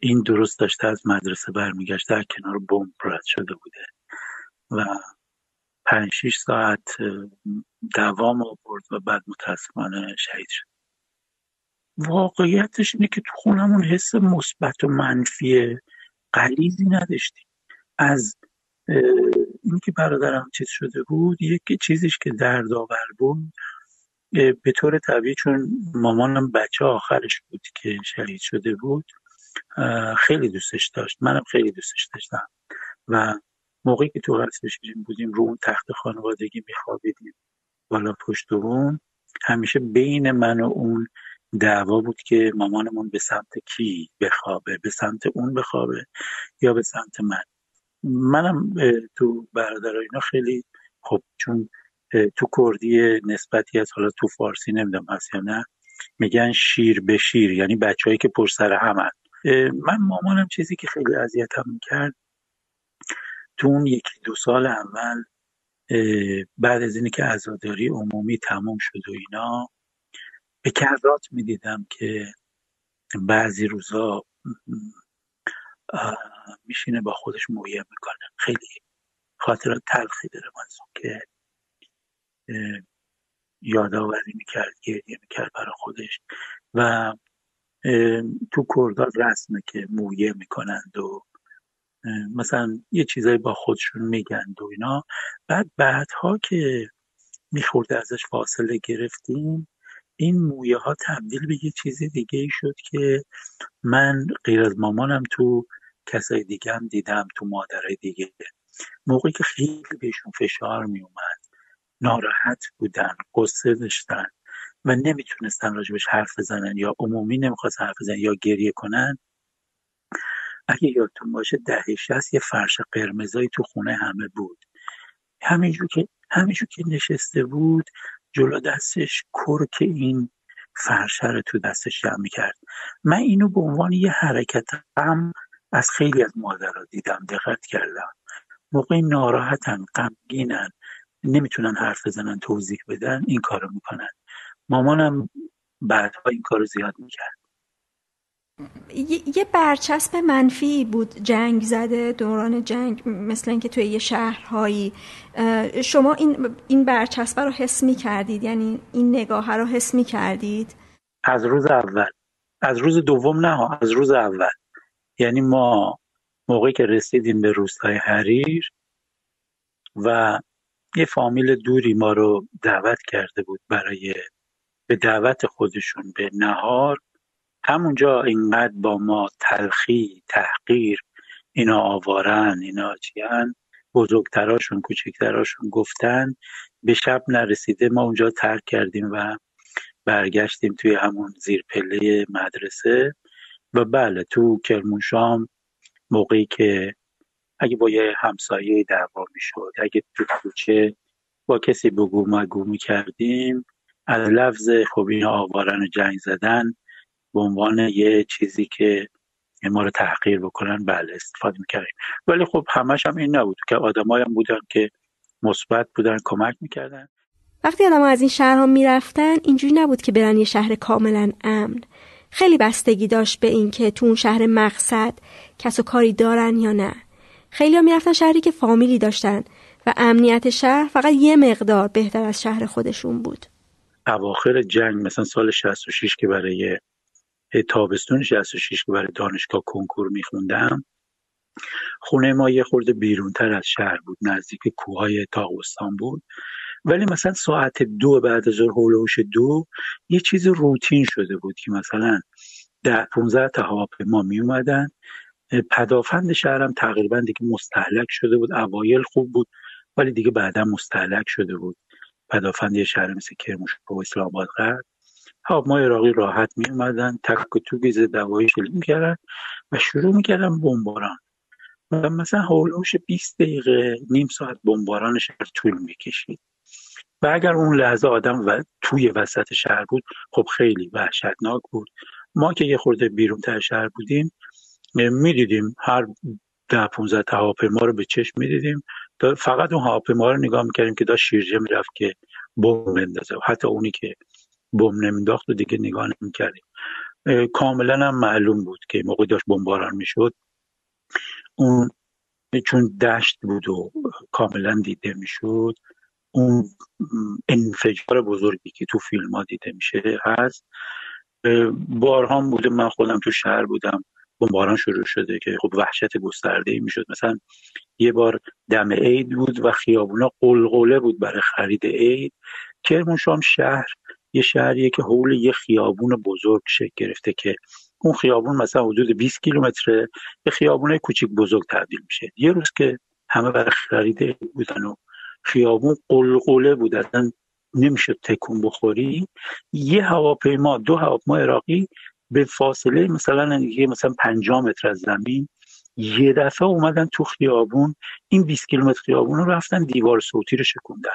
این درست داشته از مدرسه برمیگشته در کنار بمب رد شده بوده. و پنج شیش ساعت دوام آورد و بعد متاسفانه شهید شد. واقعیتش اینه که تو خونمون حس مثبت و منفی قلیزی نداشتیم. از اینکه برادرم چیز شده بود یکی چیزیش که دردآور بود به طور طبیعی چون مامانم بچه آخرش بود که شهید شده بود خیلی دوستش داشت منم خیلی دوستش داشتم. و موقعی که تو قصر شیرین بودیم رو اون تخت خانوادگی میخوابیدیم بالا پشت بون همیشه بین من و اون دعوا بود که مامانمون به سمت کی بخوابه به سمت اون بخوابه یا به سمت من. منم تو برادر اینا خیلی خب چون تو کردی نسبتی از حالا تو فارسی نمی‌دونم هست یا نه میگن شیر به شیر یعنی بچههایی که پر سر همن من مامانم چیزی که خیلی اذیتم می‌کرد تو اون یکی دو سال اول بعد از اینی که عزاداری عمومی تموم شد و اینا به کرات می‌دیدم که بعضی روزا میشینه با خودش مویه می‌کنه. خیلی خاطرات تلخی داره از که یادآوری می‌کرد گریه می‌کرد برای خودش و تو کردا رسمه که مویه می‌کنند و مثلا یه چیزایی با خودشون میگند و اینا. بعد بعدها که میخورده ازش فاصله گرفتیم این مویه ها تبدیل به یه چیز دیگه ای شد که من غیر از مامانم تو کسای دیگه هم دیدم تو مادرای دیگه. موقعی که خیلی بهشون فشار می اومد ناراحت بودن قصه داشتن و نمی‌تونستن راجبش حرف بزنن یا عمومی نمی‌خواست حرف بزنن یا گریه کنن. اگه یادتون باشه دهه شست یه فرش قرمزایی تو خونه همه بود. همینجور که همینجور که نشسته بود جلو دستش کرک این فرشه رو تو دستش جمع می‌کرد. من اینو به عنوان یه حرکت هم از خیلی از مادرها دیدم دقت کردم. موقع ناراحتن غمگینن نمی‌تونن حرف بزنن توضیح بدن این کارو می‌کنن. مامانم بعدها این کارو زیاد می‌کرد. یه برچسب منفی بود جنگ زده دوران جنگ مثل اینکه توی یه شهرهایی. شما این این برچسب رو حس می کردید یعنی این نگاه رو حس می کردید از روز اول. از روز دوم نه از روز اول. یعنی ما موقعی که رسیدیم به روستای حریر و یه فامیل دوری ما رو دعوت کرده بود برای به دعوت خودشون به نهار همونجا اینقدر با ما تلخی تحقیر اینا آوارن اینا چیان بزرگتراشون کوچکتراشون گفتن به شب نرسیده ما اونجا ترک کردیم و برگشتیم توی همون زیر پله مدرسه و بله تو کرمونشام موقعی که اگه با یه همسایه دعوا می‌شد اگه تو کوچه با کسی بگو مگو می‌کردیم از لفظ خب اینا آوارن و جنگ زدن به عنوان یه چیزی که ما رو تحقیر بکنن بله استفاده می‌کردیم. ولی خب همش هم این نبود که آدمایی هم بودن که مثبت بودن کمک می‌کردن. وقتی آدم از این شهرها می‌رفتن اینجوری نبود که برن یه شهر کاملا امن. خیلی بستگی داشت به اینکه تو اون شهر مقصد کس و کاری دارن یا نه. خیلی ها می‌رفتن شهری که فامیلی داشتن و امنیت شهر فقط یه مقدار بهتر از شهر خودشون بود. اواخر جنگ مثلا سال 66 که برای تابستون 66 که برای دانشگاه کنکور میخوندم. خونه ما یه خورده بیرونتر از شهر بود نزدیک کوههای تاغستان بود. ولی مثلا ساعت دو بعد از هولوش دو یه چیز روتین شده بود که مثلا ده 15 تا هواپیما می اومدن پدافند شهرم تقریبا دیگه مستحلک شده بود. اوایل خوب بود ولی دیگه بعدا مستحلک شده بود. پدافند یه شهر مثل کرموش و اسلام آباد ما عراقی راحت می اومدن تک و توگی زد دوایی شلیک می‌کردن و شروع می‌کردن بمباران. و مثلا هولوش 20 دقیقه نیم ساعت بمباران شهر طول می‌کشید. و اگر اون لحظه آدم و توی وسط شهر بود خب خیلی وحشتناک بود. ما که یه خورده بیرون تر شهر بودیم می‌دیدیم هر ده 15 تا هواپیما رو به چشم می‌دیدیم. فقط اون هواپیما رو نگاه می‌کردیم که داشت شیرجه می‌رفت که بمب بندازه. حتی اونی که بم نمینداخت و دیگه نگاه نمی‌کردیم. کاملا هم معلوم بود که موقع داشت بمباران می‌شد. اون چون دشت بود و کاملا دیده می‌شد اون انفجار بزرگی که تو فیلم ها دیده میشه هست. بارها بوده من خودم تو شهر بودم بمباران شروع شده که خب وحشت گسترده ای می‌شد. مثلا یه بار دم عید بود و خیابونا قلقله بود برای خرید عید. کرمانشاه شهر یه شهریه که حول یه خیابون بزرگ شکل گرفته که اون خیابون مثلا حدود 20 کیلومتره به خیابون کوچیک بزرگ تبدیل میشه. یه روز که همه برای خرید بودن و خیابون قلقله بود اصلا نمی‌شد تکون بخوری. یه هواپیما دو هواپیما عراقی به فاصله مثلا یه مثلا 50 متر از زمین یه دفعه اومدن تو خیابون. این 20 کیلومتر خیابون رو رفتن دیوار صوتی رو شکوندن.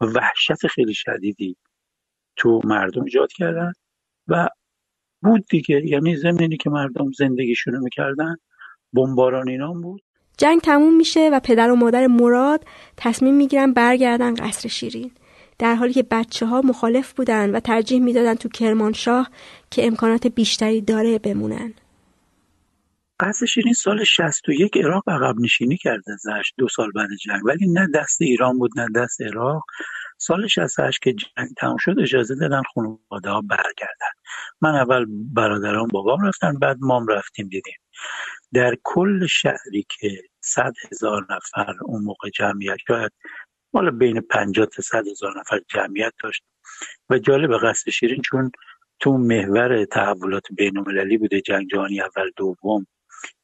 وحشت خیلی شدیدی. تو مردم ایجاد کردن و بود دیگه. یعنی زمینی که مردم زندگیشونو می‌کردن بمباران اینا بود. جنگ تموم میشه و پدر و مادر مراد تصمیم می‌گیرن برگردن قصر شیرین. در حالی که بچه ها مخالف بودن و ترجیح می‌دادن تو کرمانشاه که امکانات بیشتری داره بمونن. قصر شیرین سال 61 عراق عقب نشینی کرده ازش دو سال بعد جنگ. ولی نه دست ایران بود نه دست عراق. سال 68 که جنگ تموم شد اجازه دادن خانواده ها برگردن. من اول برادران بابام رفتن بعد مام رفتیم دیدیم. در کل شهری که صد هزار نفر اون موقع جمعیت شاید مال بین 50 تا 100 هزار نفر جمعیت داشت. و جالب قصد شیرین چون تو محور تحولات بین المللی بوده جنگ جهانی اول دوم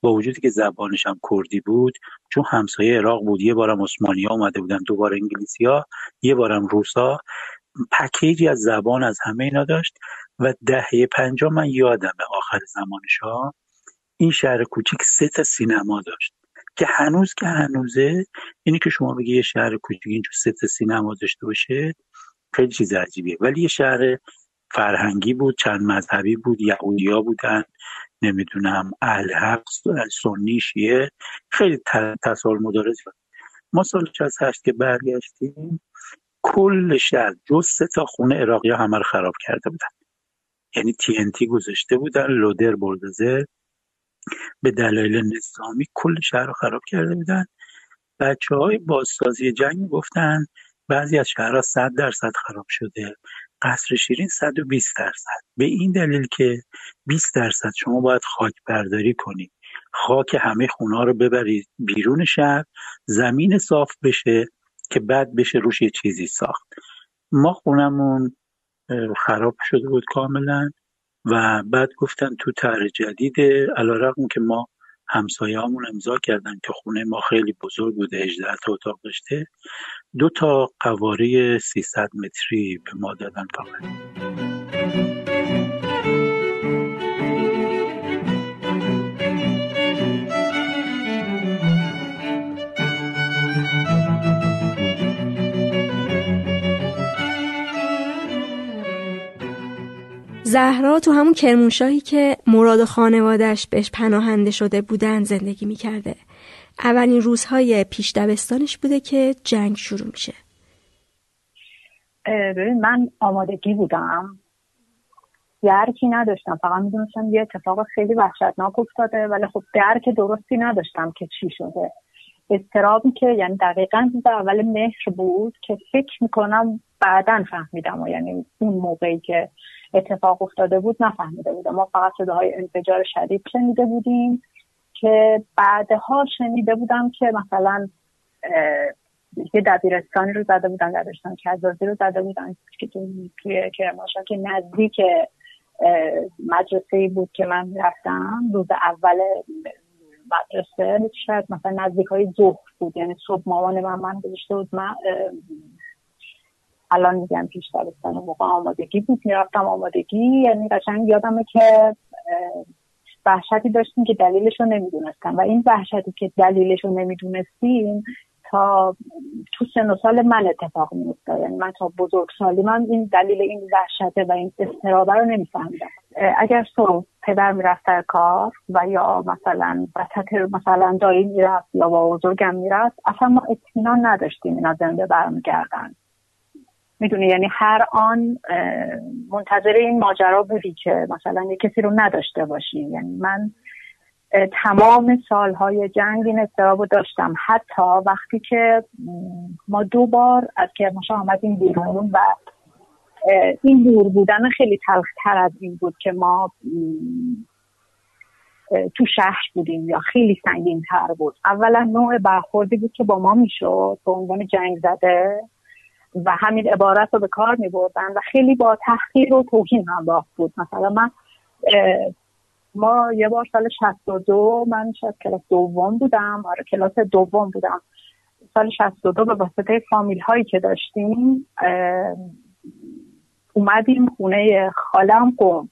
با وجودی که زبانش هم کردی بود چون همسایه عراق بود. یه بارم عثمانی ها اومده بودن دوبار انگلیسی ها یه بارم روسا پکیجی از زبان از همه اینا داشت و دهه پنجاه من یادمه آخر زمانش ها این شهر کوچیک سه تا سینما داشت که هنوز که هنوزه. اینی که شما بگی یه شهر کوچیک اینجور سه تا سینما داشته باشه خیلی چیز عجیبیه. ولی یه شهر فرهنگی بود چند مذهبی بود یهودیا بودن نمی‌دونم اهل حق سنی شیعه خیلی تصال مدارج بود ما سال 68 که برگشتیم کل شهر جز سه تا خونه عراقی ها همه رو خراب کرده بودن. یعنی تی انتی گذاشته بودن لودر بردزر به دلایل نظامی کل شهر رو خراب کرده بودن. بچه های بازسازی جنگ گفتن بعضی از شهرها صد درصد خراب شده. قصر شیرین 120 درصد. به این دلیل که 20 درصد شما باید خاک برداری کنید. خاک همه خونه رو ببرید بیرون شهر زمین صاف بشه که بعد بشه روش یه چیزی ساخت. ما خونمون خراب شده بود کاملا و بعد گفتن تو طرح جدید علیرغم که ما همسایه همون امضا کردن که خونه ما خیلی بزرگ بوده 18 تا اتاق داشته. دو تا قواره 300 متری به ما دادن کامل زهرا تو همون کرمونشاهی که مراد خانوادش بهش پناهنده شده بودن زندگی می‌کرده. اولین روزهای پیش دبستانش بوده که جنگ شروع میشه. ببین من آمادگی بودم. درکی نداشتم. فقط می‌دونستم یه اتفاق خیلی وحشتناک افتاده ولی خب درک درستی نداشتم که چی شده. استرابی که یعنی دقیقا روز اول مهر بود که فکر می‌کنم بعدا فهمیدم و یعنی اون موقعی که اتفاق افتاده بود نفهمیده بودم. ما فقط صداهای انفجار شدید شنیده بودیم. که بعدها شنیده بودم که مثلا یه دبیرستانی رو زده بودن دبیرستان کزازی رو زده بودن که توی کرماشا که نزدیک مدرسه بود که من رفتم. روز اول مدرسه شاید مثلا نزدیک های ظهر بود یعنی صبح مامان من من گذاشته بود. من الان میگم پیش دبستان موقع آمادگی بود. می‌رفتم آمادگی. یعنی قشنگ یادمه که وحشتی داشتیم که دلیلش رو نمی‌دونستم. و این وحشتی که دلیلش رو نمی‌دونستیم تا تو سن و سال من اتفاق میفته یعنی من تا بزرگ سالی من این دلیل این وحشته و این استرابه رو نمیفهمیدم. اگر صبح پدر می‌رفت در کار و یا مثلا وسط مثلا دایی می‌رفت یا با بزرگم می‌رفت اصلا ما اطمینان نداشتیم اینا زنده برمیگردن. می‌دونی یعنی هر آن منتظر این ماجرا بودی که مثلا یه کسی رو نداشته باشی. یعنی من تمام سالهای جنگ این رو داشتم. حتی وقتی که ما دو بار از کرمانشاه آمدیم بیرون و این دور بودن خیلی تلختر از این بود که ما تو شهر بودیم یا خیلی سنگین تر بود. اولا نوع برخوردی بود که با ما می‌شد به عنوان جنگ زده. و همین عبارت رو به کار می بردن و خیلی با تحقیر و توهین همراه بود. مثلا من ما یه بار سال 62 من شاید کلاس دوم بودم. آره کلاس دوم بودم. سال 62 به واسطه فامیل هایی که داشتیم اومدیم خونه خالم قوم.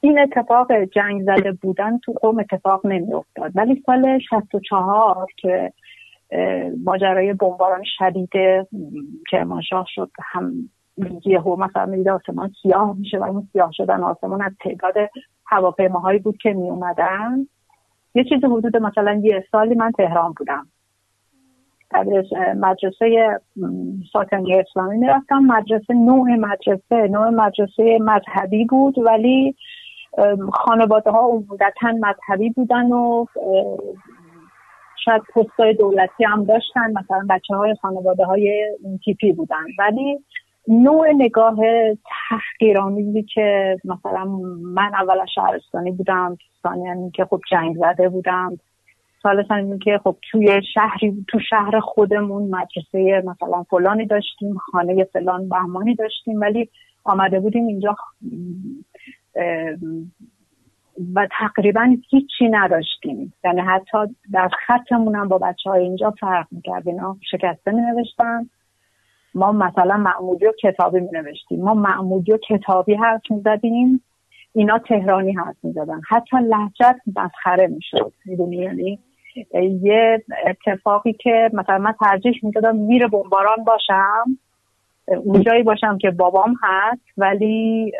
این اتفاق جنگ زده بودن تو قوم اتفاق نمی افتاد ولی سال 64 که ماجرای بمباران شدید کرمانشاه شد هم یهو مثلا می‌دید آسمان سیاه میشه و اون سیاه شدن آسمان از تعداد هواپیماهایی بود که می اومدن یه چیز حدود مثلا یه سالی من تهران بودم. در مدرسه ساکنی اسلامی می‌رفتم. مدرسه نوع مدرسه نوع مدرسه مذهبی بود ولی خانواده ها عمدتا مذهبی بودن و شاید پستای دولتی هم داشتن مثلا بچه های خانواده های این تیپی بودن. ولی نوع نگاه تحقیرآمیزی که مثلا من اول شهرستانی بودم ثانیا که خب جنگ زده بودم. سال که خب توی شهری تو شهر خودمون مدرسه مثلا فلانی داشتیم خانه فلان بهمانی داشتیم ولی آمده بودیم اینجا و تقریبا هیچی نداشتیم. یعنی حتی در خطمون هم با بچه های اینجا فرق می‌کرد. اینا شکسته می نوشتن ما مثلا معمولی و کتابی می نوشتیم ما معمولی و کتابی حرف می زدیم اینا تهرانی حرف می زدن حتی لحجت مسخره می شد یعنی یه اتفاقی که مثلا من ترجیح می‌دادم میر بمباران باشم اونجایی باشم که بابام هست ولی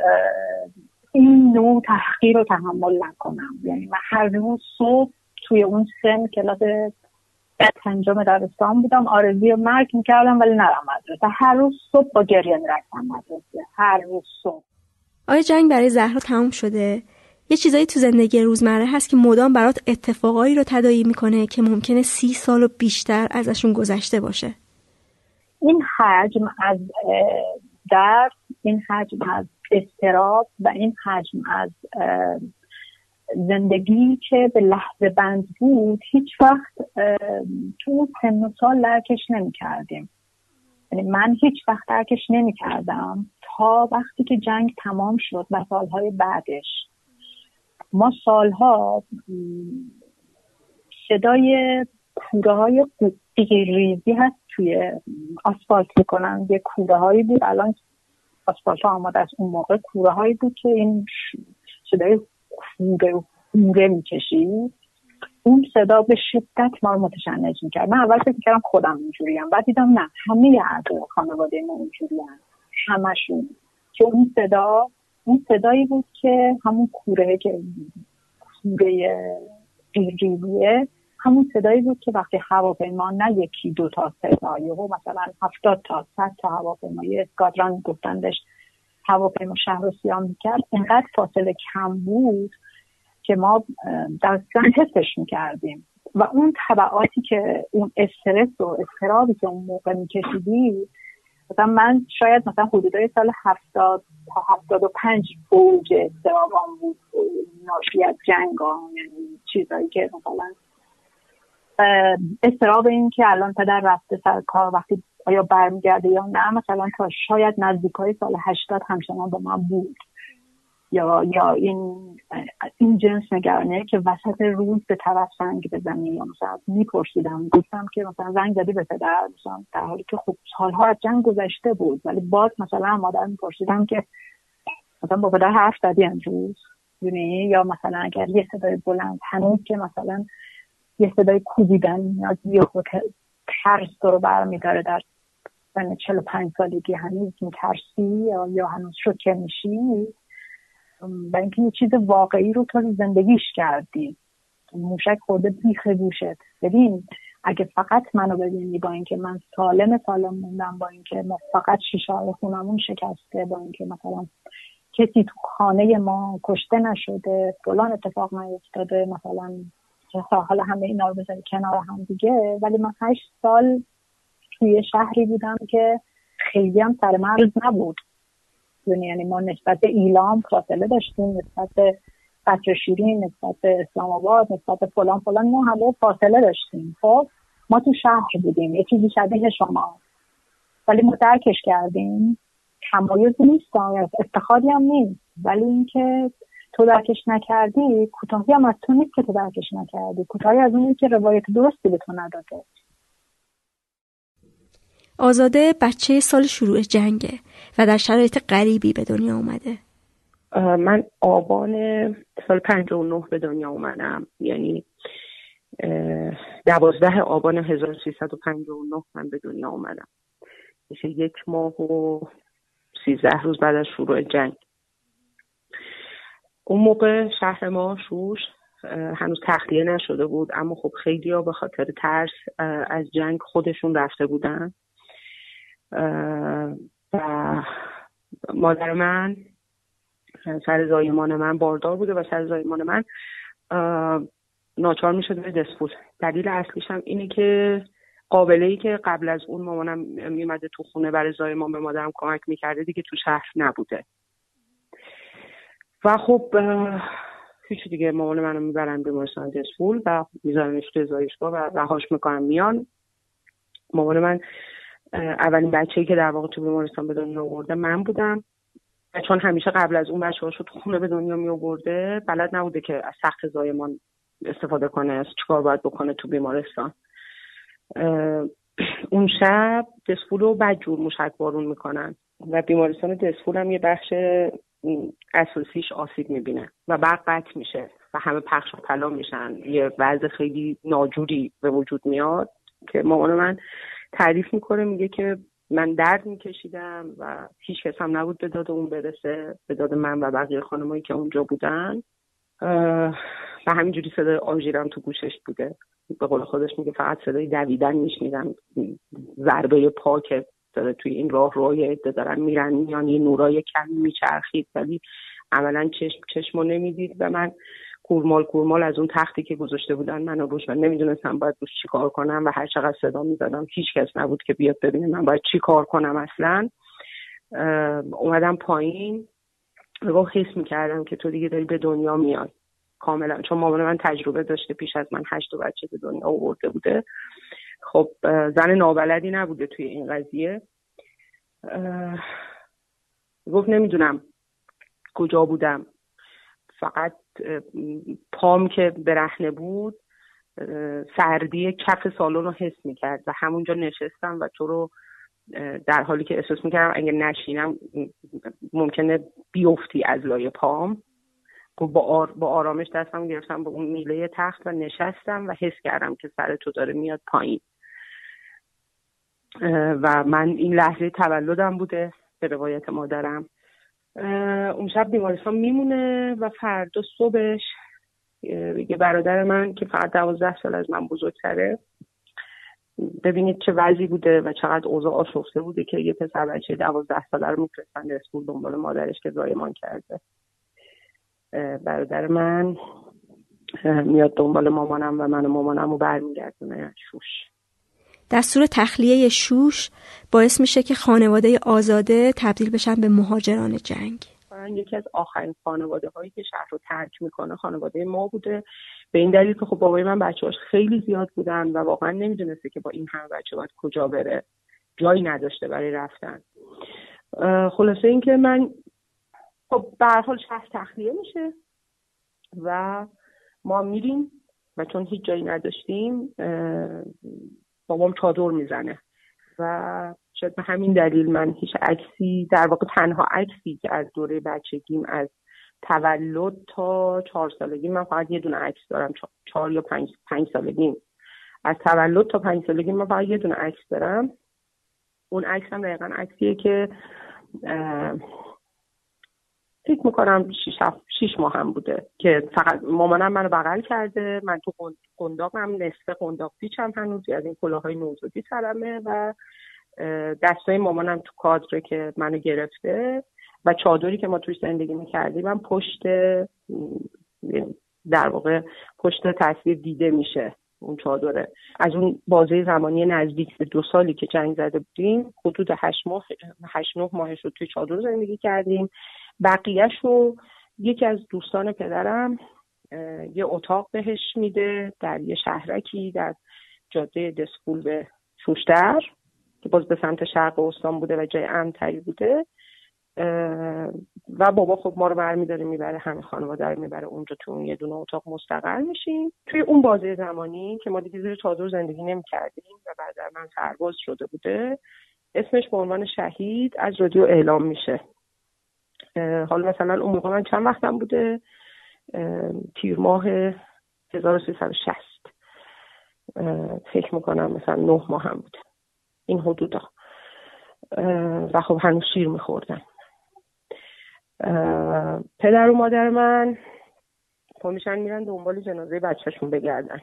این نوع تحقیر رو تحمل نکنم. یعنی من هر روز صبح توی اون سن کلاس پنجم دبستان بودم آرزوی مرگ می‌کردم ولی نرم مدرسه. هر روز صبح با گریه می‌رفتم مدرسه. هر روز صبح. آیا جنگ برای زهرا تموم شده؟ یه چیزایی تو زندگی روزمره هست که مدام برات اتفاقایی رو تدایی می‌کنه که ممکنه سی سال و بیشتر ازشون گذشته باشه. این حجم از درد این حجم از استراب و این حجم از زندگی که به لحظه بند بود هیچ وقت تو سن سال درکش نمی کردیم یعنی من هیچ وقت درکش نمی کردم تا وقتی که جنگ تمام شد و سالهای بعدش. ما سالها صدای کوره های ریزی هست توی آسفالت می‌کنن. یه کوره هایی بود الان آسفالت آماده از اون موقع کوره هایی بود که این صدای کوره کوره می‌کشید. اون صدا به شدت ما رو متشنج می‌کرد. من اول فکر می‌کردم خودم اینجوریم بعد دیدم نه همه اعضای خانواده ما اینجوریم همشون. که اون صدا اون صدایی بود که همون کوره که کوره ریریه همون صدایی بود که وقتی هواپیما نه یکی دو تا سه تا و مثلا هفتاد تا صد تا هواپیمای اسکادران گفتندش هواپیما شهر رو سیاه می‌کرد. اینقدر فاصله کم بود که ما در حسش می‌کردیم. و اون طبعاتی که اون استرس و استرابی که اون موقع میکشیدی مثلا من شاید مثلا حدودای سال هفتاد تا هفتاد و پنج اوج استرابان بود. ناشی از جنگ یعنی چیزایی که مثلا استراب این که الان پدر رفته سر کار وقتی آیا برمیگرده یا نه مثلا تا شاید نزدیک های سال هشتاد همچنان با من بود. یا یا این این جنس نگرانه که وسط روز به طرف زنگ بزنی یا مثلا میپرسیدم گفتم که مثلا زنگ زدی به پدر مثلا در حالی که خب سالها از جنگ گذشته بود ولی باز مثلا مادر میپرسیدم که مثلا با پدر حرف زدی امروز؟ یا مثلا اگر یه صدای بلند هنوز که مثلا یه صدای کوبیدن یا یه ترس رو برمیداره در سن 45 سالگی هنوز میترسی یا, هنوز شوکه میشی؟ و اینکه یه چیز واقعی رو تو زندگیش کردی. موشک خورده بیخ گوشت. ببین اگه فقط منو ببینی با اینکه من سالم سالم موندم با اینکه ما فقط شیشه خونمون شکسته با اینکه مثلا کسی تو خانه ما کشته نشده فلان اتفاق نیفتاده مثلا حالا همه اینا رو بذاری کنار هم دیگه. ولی من هشت سال توی شهری بودم که خیلی هم سر مرز نبود. یعنی ما نسبت به ایلام فاصله داشتیم نسبت به بچه شیرین نسبت به اسلام آباد نسبت به فلان فلان ما همه فاصله داشتیم. خب ما تو شهر بودیم یه چیزی شبیه شما. ولی ما درکش کردیم. تمایز نیست افتخاری هم نیست. ولی اینکه تو درکش نکردی کوتاهی هم از تو نیست که تو درکش نکردی. کوتاهی از اون که روایت درستی به تو نداده. آزاده بچه سال شروع جنگه و در شرایط غریبی به دنیا اومده. من آبان سال 59 به دنیا اومدم. یعنی دوازده آبان 1359 من به دنیا اومدم. میشه یک ماه و سیزده روز بعد از شروع جنگ. اون موقع شهر ما شوش هنوز تخلیه نشده بود اما خب خیلی ها به خاطر ترس از جنگ خودشون رفته بودن. و مادر من سر زایمان من باردار بوده و سر زایمان من ناچار می‌شد به دسپول. دلیل اصلیش هم اینه که قابله ای که قبل از اون مامانم میمده تو خونه برای زایمان به مادرم کمک می‌کرده دیگه تو شهر نبوده. و خب هیچ دیگه مامان منو می‌برن بیمارستان دسپول و میذارنش توی زایشگاه و رهاش می‌کنن میان. مامان من اولین بچه‌ای که در واقع تو بیمارستان به دنیا آورده من بودم. چون همیشه قبل از اون بچه تو خونه به دنیا می آورده بلد نبوده که از سخت زایمان استفاده کنه چیکار باید بکنه تو بیمارستان. اون شب دسفول رو بدجور موشک بارون می‌کنن و بیمارستان دسفول هم یه بخش اساسیش آسیب می‌بینه و برق قطع میشه و همه پخش و پلا میشن. یه وضع خیلی ناجوری به وجود میاد که مامان من تعریف می‌کنه میگه که من درد میکشیدم و هیچ کس هم نبود به داد اون برسه به داد من و بقیه خانمایی که اونجا بودن. و همینجوری صدای آژیرم تو گوشش بوده. به قول خودش میگه فقط صدای دویدن میشنیدم ضربه پا که داره توی این راه روی عده دارن میرن میان یه نورای کمی میچرخید ولی عملا چشم چشمو نمی‌دید و من کورمال کورمال از اون تختی که گذاشته بودن منو روش و نمی‌دونستم باید روش چی کار کنم و هر چقدر صدا می‌زدم هیچ کس نبود که بیاد ببینه من باید چی کار کنم اصلا. اومدم پایین و حس می‌کردم که تو دیگه داری به دنیا میاد کاملا چون مامان من تجربه داشته پیش از من هشت بچه به دنیا آورده بوده. خب زن نابلدی نبوده توی این قضیه. گفت نمی‌دونم کجا بودم. فقط پام که برهنه بود سردی کف سالن رو حس می‌کرد و همونجا نشستم و تو رو در حالی که احساس می‌کردم اگه نشینم ممکنه بیفتی از لای پام. با, آر... با آرامش دستم گرفتم به اون میله تخت و نشستم و حس کردم که سر تو داره میاد پایین. و من این لحظه تولدم بوده به روایت مادرم. اون شب بیمارستان میمونه و فردا صبحش یه برادر من که فقط دوازده سال از من بزرگتره. ببینید چه وضعی بوده و چقدر اوضاع آشفته بوده که یه پسر بچه دوازده ساله رو میفرستن اسکول دنبال مادرش که زایمان کرده. برادر من میاد دنبال مامانم و من و مامانم رو برمیگردونه شوش. دستور تخلیه شوش باعث میشه که خانواده آزاده تبدیل بشن به مهاجران جنگ. یکی از آخرین خانواده هایی که شهر رو ترک می‌کنه خانواده ما بوده. به این دلیل که خب بابای من بچه خیلی زیاد بودن و واقعا نمی‌دونسته که با این همه بچه باید کجا بره. جایی نداشته برای رفتن. خلاصه اینکه من خب به حال شهر تخلیه میشه و ما میریم و چون هیچ جایی نداشتیم بابام چادر می‌زنه. و شاید به همین دلیل من هیچ عکسی در واقع تنها عکسی که از دوره بچگیم از تولد تا چهار سالگی من فقط یه دونه عکس دارم چهار یا پنج, پنج سالگیم از تولد تا پنج سالگی من فقط یه دونه عکس دارم. اون عکس هم دقیقا عکسیه که فکر می‌کنم شیش, شیش ماه هم بوده که فقط مامانم منو بغل کرده. من تو قنداقم نصف قنداق پیچم هنوز از این کلاهای نوزادی سرمه و دستای مامانم تو کادره که منو گرفته و چادری که ما توش زندگی می‌کردیم من پشت در واقع پشت تصویر دیده میشه اون چادره. از اون بازه زمانی نزدیک به دو سالی که جنگ زده بودیم حدود هشت ماه هشت نه ماهش رو توی چادر زندگی کردیم. بقیهش رو یکی از دوستان پدرم یه اتاق بهش میده در یه شهرکی در جاده دسکول به شوشتر که باز به سمت شرق استان بوده و جای امتری بوده. و بابا خب ما رو برمیداره می‌بره همه خانواده رو می‌بره اونجا تو اون یه دونه اتاق مستقر میشیم. توی اون بازه زمانی که ما دیگه زیر چادر زندگی نمی‌کردیم و بعد من سرباز شده بوده اسمش به عنوان شهید از رادیو اعلام میشه. حالا مثلا اون موقع من چند وقتم بوده؟ تیر ماه 1360 فکر می‌کنم مثلا نه ماه هم بوده این حدودا. و خب هنوز شیر میخوردم پدر و مادر من پا میشن میرن دنبال جنازه بچهشون بگردن.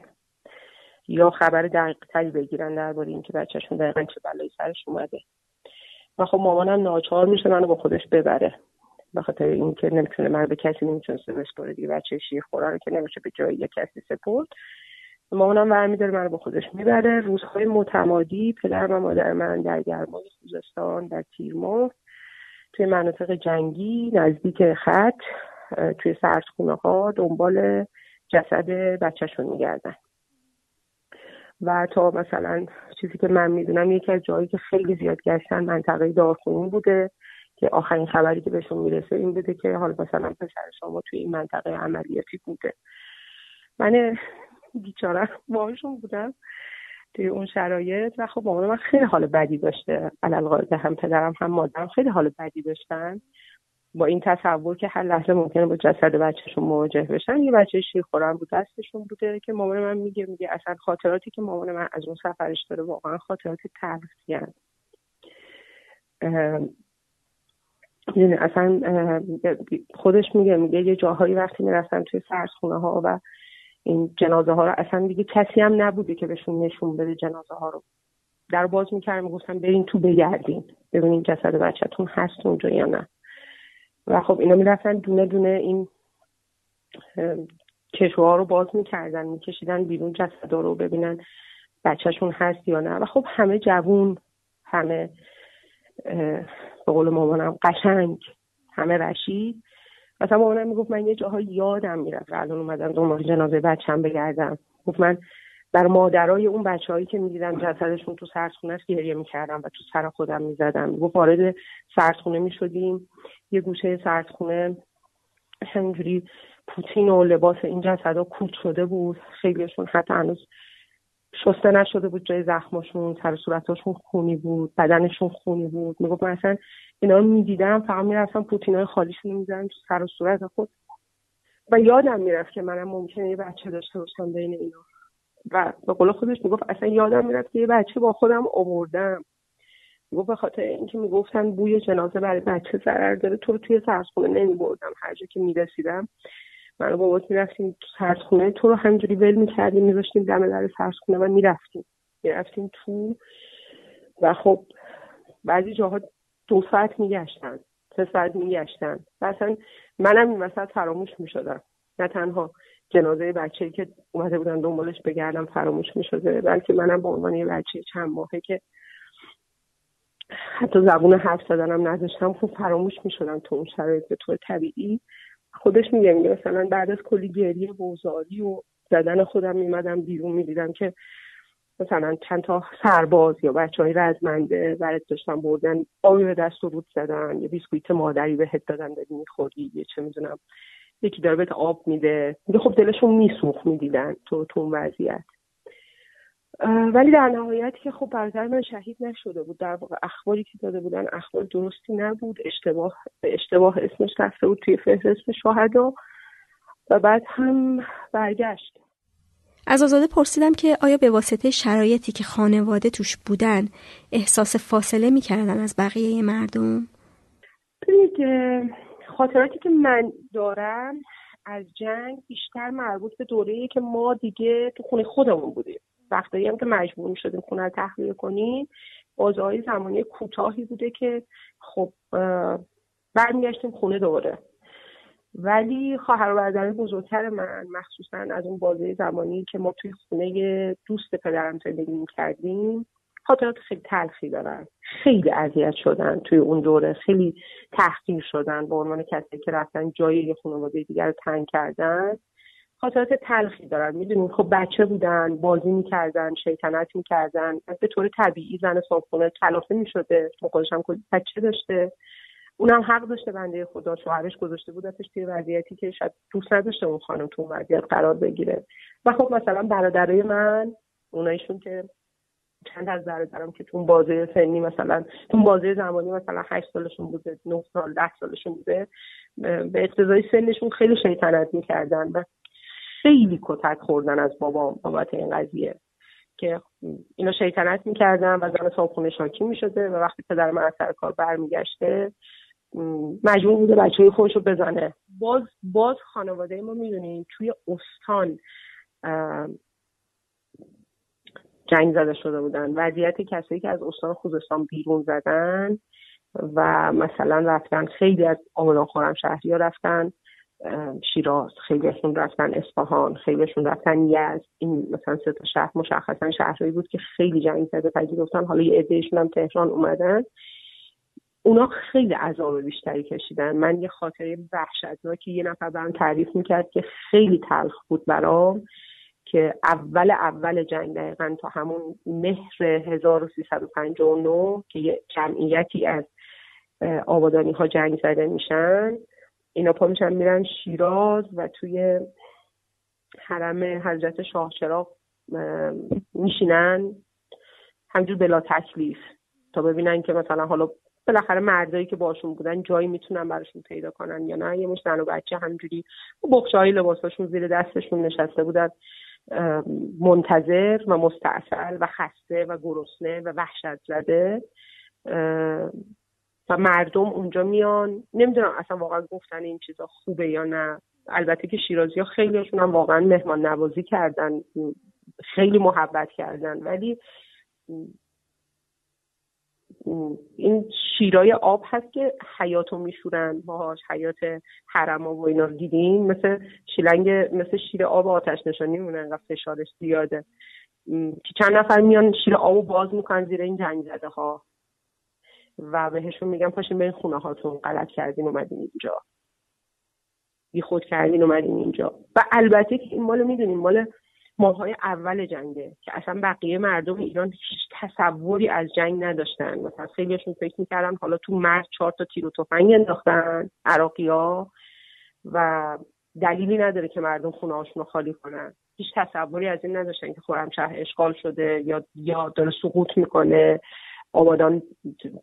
یا خبر دقیق تری بگیرن درباره اینکه بچهشون دقیقا چه بلایی سرش اومده. و خب مامانم ناچار میشه منو با خودش ببره. به خاطر اینکه نمی‌تونه من به کسی نمی‌تونه بسپاره دیگه. بچه شیر خوره رو که نمیشه به جایی کسی سپرد. مامانم برمیداره منو با خودش می‌بره. روزهای متمادی پدر و مادر من در گرمای خوزستان در تیرماه توی مناطق جنگی نزدیک خط توی سردخونه ها دنبال جسد بچهشون میگردن. و تا مثلا چیزی که من می‌دونم یکی از جایی که خیلی زیاد گشتن منطقه دارخونی بوده. که آخرین خبری که بهشون می‌رسه این بوده که حالا مثلا پسر شما توی این منطقه عملیاتی بوده. من بیچاره باهاشون بودم توی اون شرایط و خب مامان من خیلی حال بدی داشته. علالقاعده هم پدرم هم مادرم خیلی حال بدی داشتن. با این تصور که هر لحظه ممکنه با جسد بچهشون مواجه بشن یه بچه شیر خورن بود دستشون بوده که مامان من میگه میگه اصلا خاطراتی که مامان من از اون سفرش داره واقعا خاطرات تلخی یعنی اصلا خودش میگه میگه یه جاهایی وقتی می‌رفتن توی سرسخونه ها و این جنازه ها رو اصلا دیگه کسی هم نبوده که بهشون نشون بده جنازه ها رو. در باز می‌کردم می‌گفتن برین تو بگردین ببینین جسد بچهتون هست اونجا یا نه. و خب اینا می‌رفتن دونه دونه این کشوها رو باز می‌کردن میکشیدن بیرون جسد رو ببینن بچهشون هست یا نه. و خب همه جوون همه به قول مامانم قشنگ. همه رشید. مثلا مامانم می‌گفت من یه جاها یادم می‌رفت. الان اومدم دنبال جنازه بچم بگردم. گفت من بر مادرای اون بچههایی که می‌دیدم جسدشون تو سردخونه است گریه می‌کردم و تو سر خودم می‌زدم. گفت وارد سردخونه می‌شدیم. یه گوشه سردخونه همینجوری پوتین و لباس این جسدها کوت شده بود. خیلیشون حتی هنوز شسته نشده بود جای زخمشون سر صورتاشون خونی بود بدنشون خونی بود. می‌گفت من اصلا اینا رو می‌دیدم فقط می‌رفتم پوتینای خالیشون رو سر و صورت. خود و یادم می‌رفت که منم ممکنه یه بچه داشته باشم بین اینا. و به قول خودش می‌گفت اصلا یادم می‌رفت که یه بچه با خودم آوردم. می‌گفت به خاطر اینکه می‌گفتن بوی جنازه برای بچه ضرر داره تو رو توی سرسخونه نمیبردم. هر جا که می‌رسیدم من و بابات می‌رفتیم تو سرسخونه تو رو همینجوری ول می‌کردیم میذاشتیم دم در سرسخونه و می‌رفتیم. می‌رفتیم تو و خب بعضی جاها دو ساعت میگشتن سه ساعت میگشتن. و اصلا منم این وسط فراموش می‌شدم. نه تنها جنازه بچه که اومده بودن دنبالش بگردم فراموش می‌شده بلکه منم به عنوان یه بچه چند ماهه که حتی زبون حرف زدنم نداشتم خوب فراموش می‌شدم تو اون شرایط به طور طبیعی. خودش میگه میگه مثلا بعد از کلی گریه و و زدن خودم میمدم بیرون می‌دیدم که مثلا چند تا سرباز یا بچه های رزمنده برات داشتن بردن آبی به دست و رود زدن یه بیسکویت مادری بهت دادن داری می‌خوری یه چه می‌دونم یکی داره بهت آب میده. خب دلشون میسوخ می‌دیدن تو تو اون وضعیت. ولی در نهایت که خب برادر من شهید نشده بود. در واقع اخباری که داده بودن اخبار درستی نبود. اشتباه به اشتباه اسمش رفته بود توی فهرست شهدا و بعد هم برگشت. از آزاده پرسیدم که آیا به واسطه شرایطی که خانواده توش بودن احساس فاصله می‌کردن از بقیه مردم؟ ببینید خاطراتی که من دارم از جنگ بیشتر مربوط به دوره‌ای که ما دیگه تو خونه خودمون بودیم. وقتایی هم که مجبور می‌شدیم خونه رو تخلیه کنیم بازهای زمانی کوتاهی بوده که خب برمیگشتیم خونه دوره ولی خواهر و برادر بزرگتر من مخصوصا از اون بازه زمانی که ما توی خونه دوست پدرم زندگی کردیم خاطرات خیلی تلخی دارن. خیلی اذیت شدن توی اون دوره خیلی تحقیر شدن به عنوان کسی که رفتن جای یه خانواده دیگر رو تنگ کردن. خاطرات تلخی دارن. می‌دونین خب بچه بودن بازی می‌کردن شیطنت می‌کردن. به طور طبیعی زن صابخونه کلافه می‌شده. خودش هم بچه داشته. اونم حق داشته بنده خدا. شوهرش گذاشته بودتش توی وضعیتی که شاید دوست نداشته اون خانم تو وضعیت قرار بگیره. و خب مثلا برادرای من اونایشون که چند از برادرم که تو بازه سنی مثلا تو بازه زمانی مثلا هشت سالشون بوده نه سال ده سالشون بوده به اقتضای سنشون خیلی شیطنت می‌کردن. و خیلی کتک خوردن از بابام بابت این قضیه که اینا شیطنت می‌کردن و زن صابخونه شاکی می‌شده و وقتی پدر من از سر کار برمیگشته مجبور بوده بچه خودش رو بزنه. باز باز خانواده ما می‌دونیم توی استان جنگ زده شده بودن. وضعیت کسایی که از استان خوزستان بیرون زدن و مثلا رفتن خیلی از آمدان خورم شهری ها رفتن. شیراز خیلیشون رفتن اصفهان خیلیشون رفتن یزد. این مثلا سه تا شهر مشخصا شهرهایی بود که خیلی جنگ زده پذیرفتن حالا یه عدهشون هم تهران اومدن. اونا خیلی عذاب بیشتری کشیدن. من یه خاطره وحشتناکی یه نفر برام تعریف می‌کرد که خیلی تلخ بود برام که اول اول جنگ دقیقا تا همون مهر 1359 که یه جمعیتی از آبادانی ها جنگ زده میشن. اینا پا میشن میرن شیراز و توی حرم حضرت شاه چراغ میشینن. همجور بلا تکلیف. تا ببینن که مثلا حالا بالاخره مردایی که باشون بودن جایی می‌تونن براشون پیدا کنن یا نه. یه مش زن و بچه همجوری بخشه های لباساشون زیر دستشون نشسته بودن. منتظر و مستعصل و خسته و گرسنه و وحشت زده. و مردم اونجا میان. نمی‌دونم اصلا واقعا گفتن این چیزا خوبه یا نه. البته که شیرازی ها خیلیشون هم واقعا مهمان نوازی کردن. خیلی محبت کردن. ولی این شیرای آب هست که حیاتو میشورن. باهاش حیات حرم و اینا دیدین؟ مثل شیلنگ مثل شیر آب آتش نشانی مونه انقدر فشارش زیاده. که چند نفر میان شیر آبو باز می‌کنن زیر این جنگ زده ها و بهشون میگن پاشین این خونه هاتون. غلط کردین اومدین اینجا. بی خود کردین اومدین اینجا. و البته که این مال می‌دونیم مال ماهای اول جنگه که اصلا بقیه مردم ایران هیچ تصوری از جنگ نداشتن. مثلا خیلیشون فکر می‌کردن حالا تو مرد چهار تا تیر و تفنگ انداختن عراقی ها و دلیلی نداره که مردم خونه رو خالی کنن. هیچ تصوری از این نداشتن که خرمشهر اشغال شده یا یا داره سقوط می‌کنه. آبادان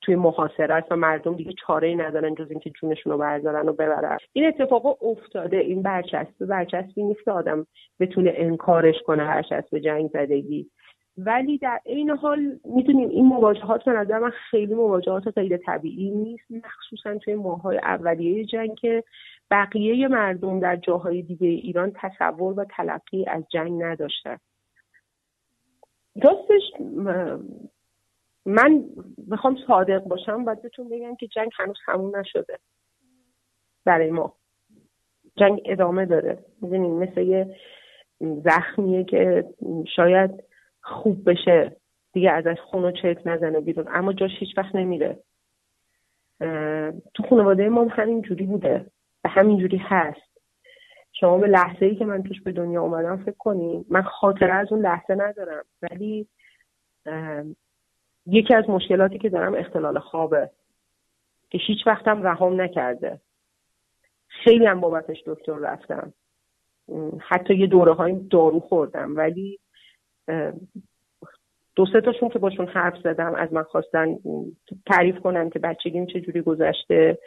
توی محاصره است و مردم دیگه چاره ای ندارن جز اینکه جونشون رو بردارن و ببرن. این اتفاق افتاده. این برچسب برچسبی نیست که آدم بتونه انکارش کنه هر چسب جنگ زدگی. ولی در این حال می‌دونیم این مواجهات به نظر من خیلی مواجهات غیر طبیعی نیست مخصوصا توی ماهای اولیه جنگ که بقیه مردم در جاهای دیگه ایران تصور و تلقی از جنگ نداشتن. راستش من می‌خوام صادق باشم و بهتون بگم که جنگ هنوز تموم نشده. برای ما. جنگ ادامه داره. می‌دونین مثل یه زخمیه که شاید خوب بشه دیگه ازش خون و چرک نزنه بیرون. اما جاش هیچ وقت نمیره. تو خانواده ما همین جوری بوده. و همین جوری هست. شما به لحظه ای که من توش به دنیا اومدم فکر کنین. من خاطره از اون لحظه ندارم. ولی یکی از مشکلاتی که دارم اختلال خوابه که هیچ وقتم رهام نکرده. خیلی هم بابتش دکتر رفتم. حتی یه دوره های دارو خوردم ولی دو سه تاشون که باشون حرف زدم از من خواستن تعریف کنم که بچگیم چه جوری گذشته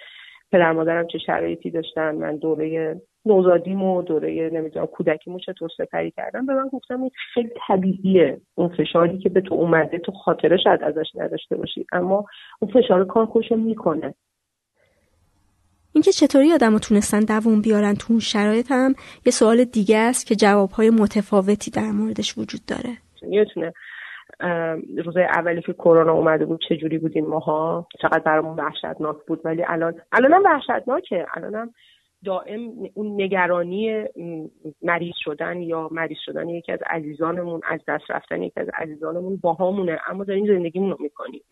پدر مادرم چه شرایطی داشتن من دوره نوزادیم و دوره نمی‌دونم کودکیمو چطور سپری کردم به من گفتم این خیلی طبیعیه. اون فشاری که به تو اومده تو خاطره شاید ازش نداشته باشی. اما اون فشار کار خوش می‌کنه. اینکه چطوری آدم تونستن دووم بیارن تو اون شرایط هم یه سوال دیگه است که جوابهای متفاوتی در موردش وجود داره. یادتونه روزای اولی که کرونا اومده بود چه جوری بودیم ماها؟ چقدر برامون وحشتناک بود. ولی الان الانم وحشتناکه. الانم دائم اون نگرانی مریض شدن یا مریض شدن یکی از عزیزانمون از دست رفتن یکی از عزیزانمون باهامونه. اما داریم زندگیمون رو می‌کنیم.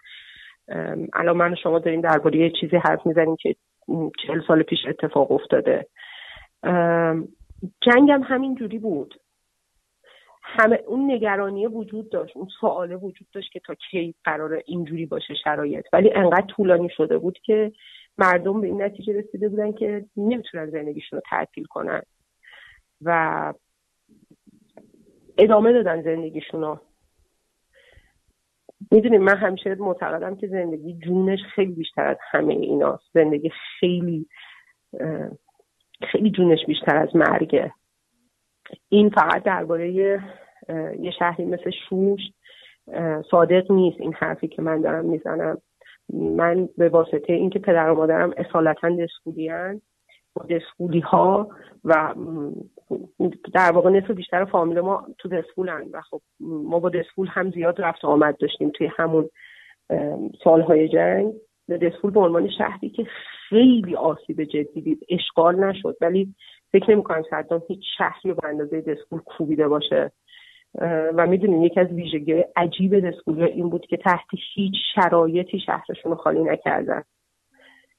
الان من و شما داریم درباره یه چیزی حرف می‌زنیم که چهل سال پیش اتفاق افتاده. جنگ هم همین جوری بود. همه اون نگرانی وجود داشت اون سواله وجود داشت که تا کی قرار اینجوری باشه شرایط. ولی انقدر طولانی شده بود که مردم به این نتیجه رسیده بودن که نمی‌تونن زندگیشون رو تعطیل کنن و ادامه دادن زندگیشون رو. می‌دونیم من همیشه معتقدم که زندگی جونش خیلی بیشتر از همه ایناست. زندگی خیلی خیلی جونش بیشتر از مرگه. این فقط درباره یه شهری مثل شوش صادق نیست این حرفی که من دارم می‌زنم. من به واسطه اینکه پدر و مادرم اصالتا دسکولی با دسکولی ها و در واقع نصف بیشتر فامیل ما تو دسکولن و خب ما با دسکول هم زیاد رفت آمد داشتیم توی همون سالهای جنگ. دسکول به عنوان شهری که خیلی آسیب جدی دید. اشغال نشد. ولی فکر نمی کنم صدام هیچ شهری به اندازه دسکول کوبیده باشه. و می‌دونین یکی از ویژگی عجیب دسکول این بود که تحت هیچ شرایطی شهرشون رو خالی نکردن.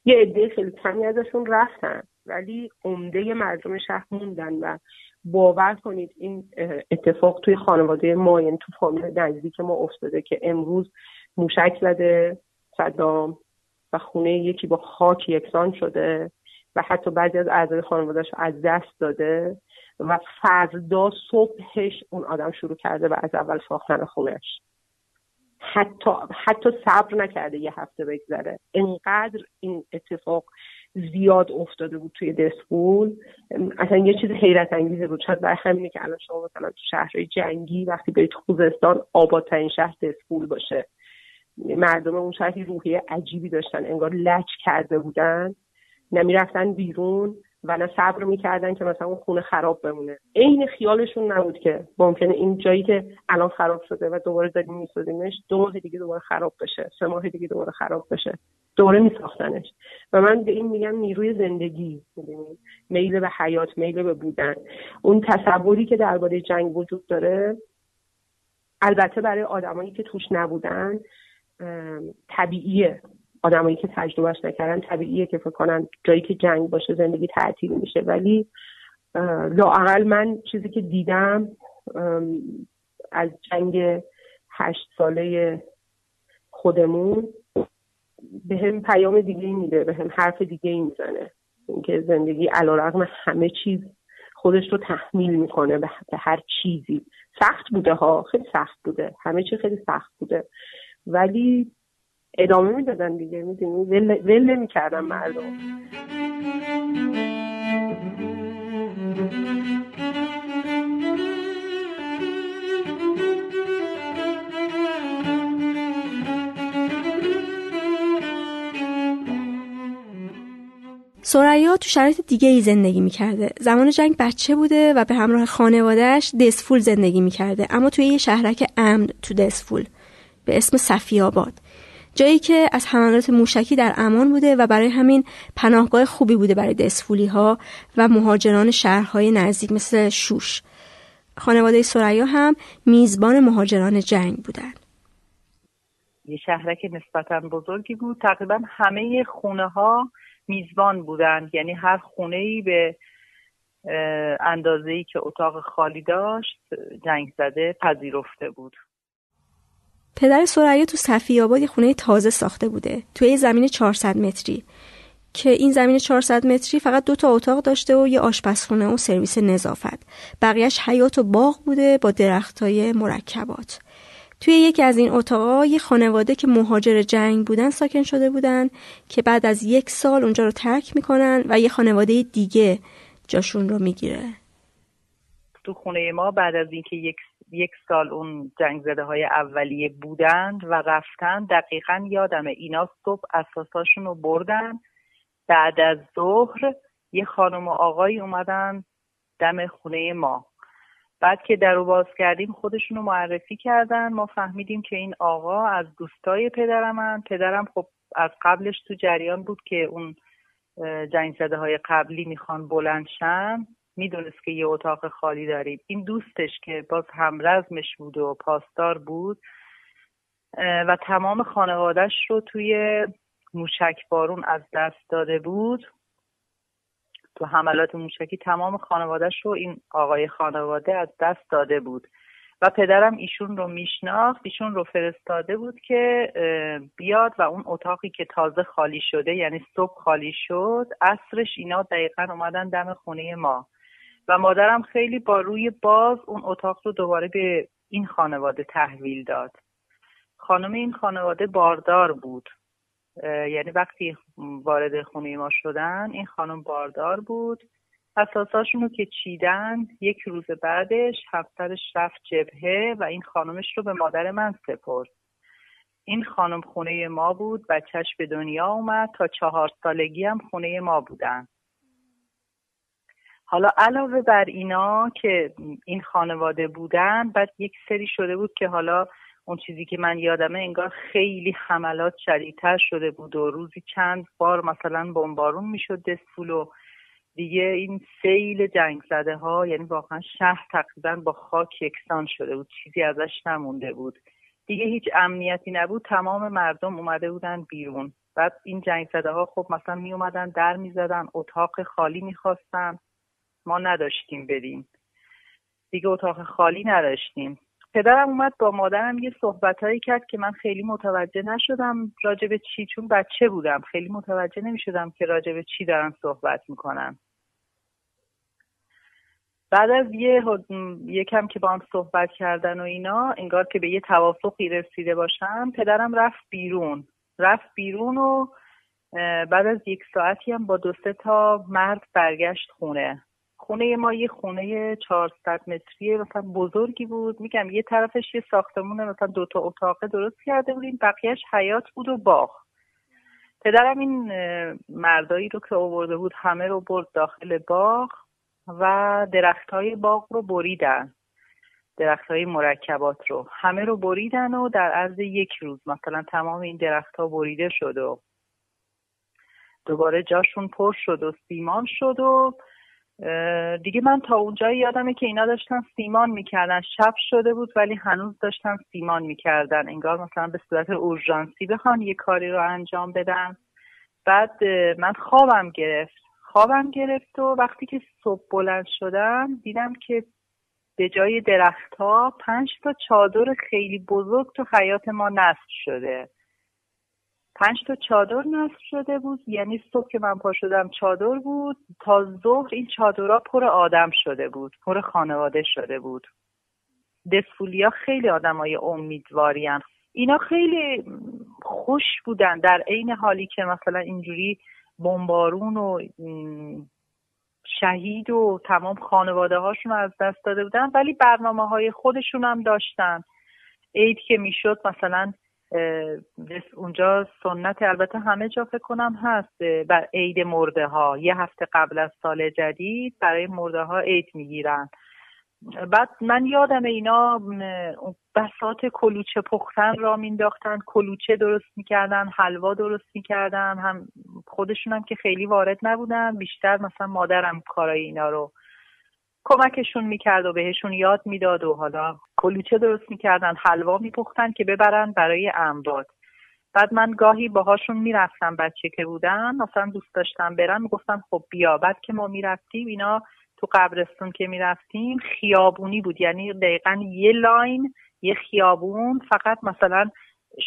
یه عده خیلی کمی ازشون رفتن ولی عمده مردم شهر موندن و باور کنید این اتفاق توی خانواده ما یعنی تو فامیل نزدیک ما افتاده که امروز موشک زده صدام و خونه یکی با خاک یکسان شده و حتی بعضی از اعضای خانوادهش از دست داده. و فردا صبحش اون آدم شروع کرده و از اول ساختن خونش. حتی حتی صبر نکرده یه هفته بگذره. انقدر این اتفاق زیاد افتاده بود توی دسپول اصلا یه چیز حیرت انگیزه بود. شاید برای همینه که الان شما مثلا تو شهرهای جنگی وقتی برید خوزستان آبادترین شهر دسپول باشه. مردم اون شهری روحیه عجیبی داشتن. انگار لچ کرده بودن. نمی‌رفتن بیرون. و نه صبر می‌کردن که مثلا اون خونه خراب بمونه. عین خیالشون نبود که ممکنه این جایی که الان خراب شده و دوباره داریم میسازیمش دو ماه دیگه دوباره خراب بشه سه ماه دیگه دوباره خراب بشه دوباره میساختنش. و من به این میگم نیروی زندگی میل به حیات میل به بودن. اون تصوری که درباره جنگ وجود داره البته برای آدمایی که توش نبودن طبیعیه. آدمایی که تجربهش نکردن طبیعیه که فکر کنن جایی که جنگ باشه زندگی تعطیل میشه. ولی لااقل من چیزی که دیدم از جنگ هشت ساله خودمون به هم پیام دیگه میده به هم حرف دیگه ای می‌زنه. اینکه زندگی علا رقم همه چیز خودش رو تحمیل می‌کنه به هر چیزی. سخت بوده ها خیلی سخت بوده. همه چی خیلی سخت بوده. ولی ادامه می‌دادن دیگه می‌دونی؟ ول, نمی‌کردن مردم. سریا تو شرایط دیگه ای زندگی می‌کرده. زمان جنگ بچه بوده و به همراه خانوادهش دسفول زندگی می‌کرده. اما توی یه شهرک امن تو دسفول به اسم صفی آباد. جایی که از حملات موشکی در امان بوده و برای همین پناهگاه خوبی بوده برای دسفولی ها و مهاجران شهرهای نزدیک مثل شوش. خانواده سریا هم میزبان مهاجران جنگ بودن یه شهرک نسبتا بزرگی بود. تقریبا همه خونه ها میزبان بودن یعنی هر خونه ای به اندازه ای که اتاق خالی داشت جنگ زده پذیرفته بود. پدر سریا تو صفی آباد یه خونه تازه ساخته بوده توی زمین 400 متری. که این زمین 400 متری فقط دو تا اتاق داشته و یه آشپزخونه و سرویس نظافت. بقیهش حیات و باغ بوده با درختای مرکبات. توی یکی از این اتاقا یه خانواده که مهاجر جنگ بودن ساکن شده بودن که بعد از یک سال اونجا رو ترک می‌کنن و یه خانواده دیگه جاشون رو می‌گیره. تو خونه ما بعد از اینکه یک یک سال اون جنگ زده های اولیه بودند و رفتن دقیقا یادمه اینا صبح اساساشون رو بردن. بعد از ظهر یه خانم و آقایی اومدن دم خونه ما. بعد که در رو باز کردیم خودشون رو معرفی کردن. ما فهمیدیم که این آقا از دوستای پدرمن پدرم خب از قبلش تو جریان بود که اون جنگ زده های قبلی می‌خوان بلندشن می‌دونست که یه اتاق خالی داریم. این دوستش که باز همرزمش بود و پاسدار بود و تمام خانوادهش رو توی موشک بارون از دست داده بود. تو حملات موشکی تمام خانوادهش رو این آقای خانواده از دست داده بود. و پدرم ایشون رو میشناخت ایشون رو فرستاده بود که بیاد و اون اتاقی که تازه خالی شده یعنی صبح خالی شد اصرش اینا دقیقا اومدن دم خونه ما. و مادرم خیلی با روی باز اون اتاق رو دوباره به این خانواده تحویل داد. خانم این خانواده باردار بود. یعنی وقتی وارد خونه ما شدن این خانم باردار بود. اساساشون رو که چیدن یک روز بعدش همسرش رفت جبهه و این خانمش رو به مادر من سپرد. این خانم خونه ما بود بچهش به دنیا اومد تا چهار سالگی هم خونه ما بودن. حالا علاوه بر اینا که این خانواده بودن بعد یک سری شده بود که حالا اون چیزی که من یادمه انگار خیلی حملات شدیدتر شده بود و روزی چند بار مثلا بمبارون می‌شد دستفول و دیگه این سیل جنگ زده ها یعنی واقعا شهر تقریبا با خاک یکسان شده بود چیزی ازش نمونده بود. دیگه هیچ امنیتی نبود تمام مردم اومده بودن بیرون. بعد این جنگ زده ها خب مثلا می اومدن در می زدن اتاق خالی می‌خواستن. ما نداشتیم بریم. دیگه اتاق خالی نداشتیم. پدرم اومد با مادرم یه صحبتهایی کرد که من خیلی متوجه نشدم راجع به چی چون بچه بودم. خیلی متوجه نمی‌شدم که راجع به چی دارن صحبت می‌کنن. بعد از یه یکم که با هم صحبت کردن و اینا انگار که به یه توافقی رسیده باشم پدرم رفت بیرون. رفت بیرون و بعد از یک ساعتی هم با دو سه تا مرد برگشت خونه. خونه ما یه خونه 400 متری مثلا بزرگی بود. میگم یه طرفش یه ساختمون مثلا دو تا اتاقه درست کرده بودیم. بقیهش حیات بود و باغ. پدرم این مردایی رو که آورده بود همه رو برد داخل باغ و درخت های باغ رو بریدن. درخت های مرکبات رو. همه رو بریدن و در عرض یک روز مثلا تمام این درخت ها بریده شد و دوباره جاشون پر شد و سیمان شد و دیگه من تا اونجایی یادمه که اینا داشتن سیمان می‌کردن. شب شده بود ولی هنوز داشتن سیمان می‌کردن. انگار مثلا به صورت اورژانسی بخوان یه کاری رو انجام بدن. بعد من خوابم گرفت. خوابم گرفت و وقتی که صبح بلند شدم دیدم که به جای درختها پنج تا چادر خیلی بزرگ تو حیات ما نصب شده. پنج تا چادر نصب شده بود. یعنی صبح که من پا شدم چادر بود. تا ظهر این چادرها پر آدم شده بود. پر خانواده شده بود. دسفولیا خیلی آدمای امیدوارین اینا خیلی خوش بودن. در عین حالی که مثلا اینجوری بمبارون و شهید و تمام خانواده هاشون از دست داده بودن ولی برنامه های خودشون هم داشتن. عید که می‌شد مثلا اونجا سنت البته همه جا فکر کنم هست بر عید مرده ها. یه هفته قبل از سال جدید برای مرده ها عید می‌گیرن. بعد من یادم اینا بسات کلوچه پختن را مینداختن. کلوچه درست می‌کردن حلوا درست می‌کردن. هم خودشون هم که خیلی وارد نبودن بیشتر مثلا مادرم کارای اینا رو کمکشون می‌کرد و بهشون یاد می‌داد و حالا کلوچه درست می‌کردن حلوا میپختن که ببرن برای اموات. بعد من گاهی باهاشون می‌رفتم بچه که بودن مثلا دوست داشتم برم می‌گفتم خب بیا. بعد که ما می‌رفتیم اینا تو قبرستون که می‌رفتیم خیابونی بود. یعنی دقیقا یه لاین یه خیابون فقط مثلا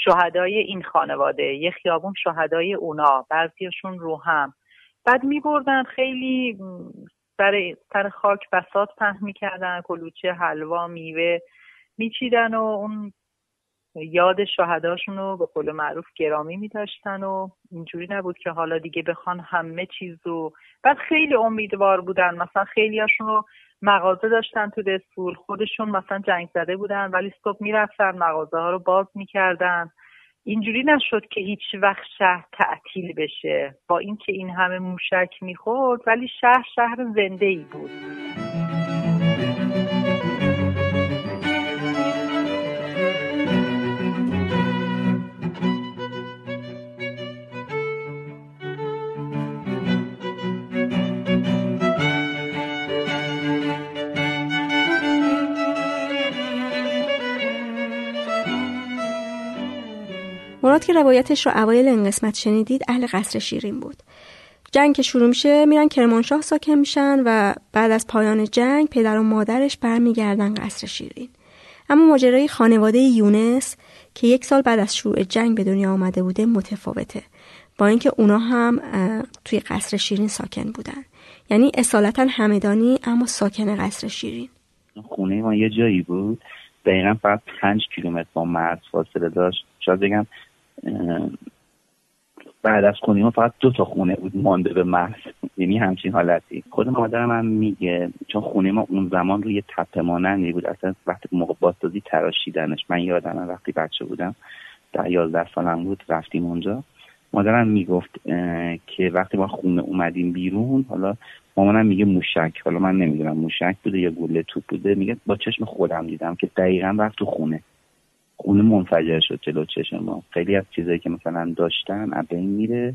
شهدای این خانواده یه خیابون شهدای اونا بعضیشون رو هم. بعد میبردن خیلی برای سر خاک بسات پهن می‌کردن کلوچه حلوا میوه میچیدن و اون یاد شهداشون رو به قول معروف گرامی میداشتن و اینجوری نبود که حالا دیگه بخوان همه چیز رو بعد خیلی امیدوار بودن. مثلا خیلی رو مغازه داشتن تو دستور. خودشون مثلا جنگ زده بودن ولی صبح می‌رفتن مغازه ها رو باز می‌کردن. اینجوری نشد که هیچ وقت شهر تعطیل بشه با اینکه این همه موشک می‌خورد ولی شهر شهر زنده ای بود. که روایتش رو اوایل این قسمت شنیدید اهل قصر شیرین بود. جنگ که شروع میشه میرن کرمانشاه ساکن میشن و بعد از پایان جنگ پدر و مادرش برمیگردن قصر شیرین. اما ماجرای خانواده یونس که یک سال بعد از شروع جنگ به دنیا آمده بوده متفاوته. با اینکه اونا هم توی قصر شیرین ساکن بودن. یعنی اصالتا همدانی اما ساکن قصر شیرین. خونه ما یه جایی بود. دقیقا فقط پنج کیلومتر با مرز فاصله داشت. شاید بگم بعد از خونه ما فقط دو تا خونه بود مانده به مرز یعنی همچین حالتی. خود مادرم هم میگه چون خونه ما اون زمان روی تپه مانندی بود. اصلا وقتی موقع بازسازی تراشیدنش. من یادم وقتی بچه بودم در یازده سالم بود رفتیم اونجا. مادرم می‌گفت که وقتی ما خونه اومدیم بیرون حالا مامانم میگه موشک. حالا من نمی‌دونم موشک بوده یا گوله توپ بوده؟ میگه با چشم خودم دیدم که دقیقا رفت تو خونه. خونه منفجر شد جلو چشم ما. خیلی از چیزایی که مثلا داشتن از بین میره.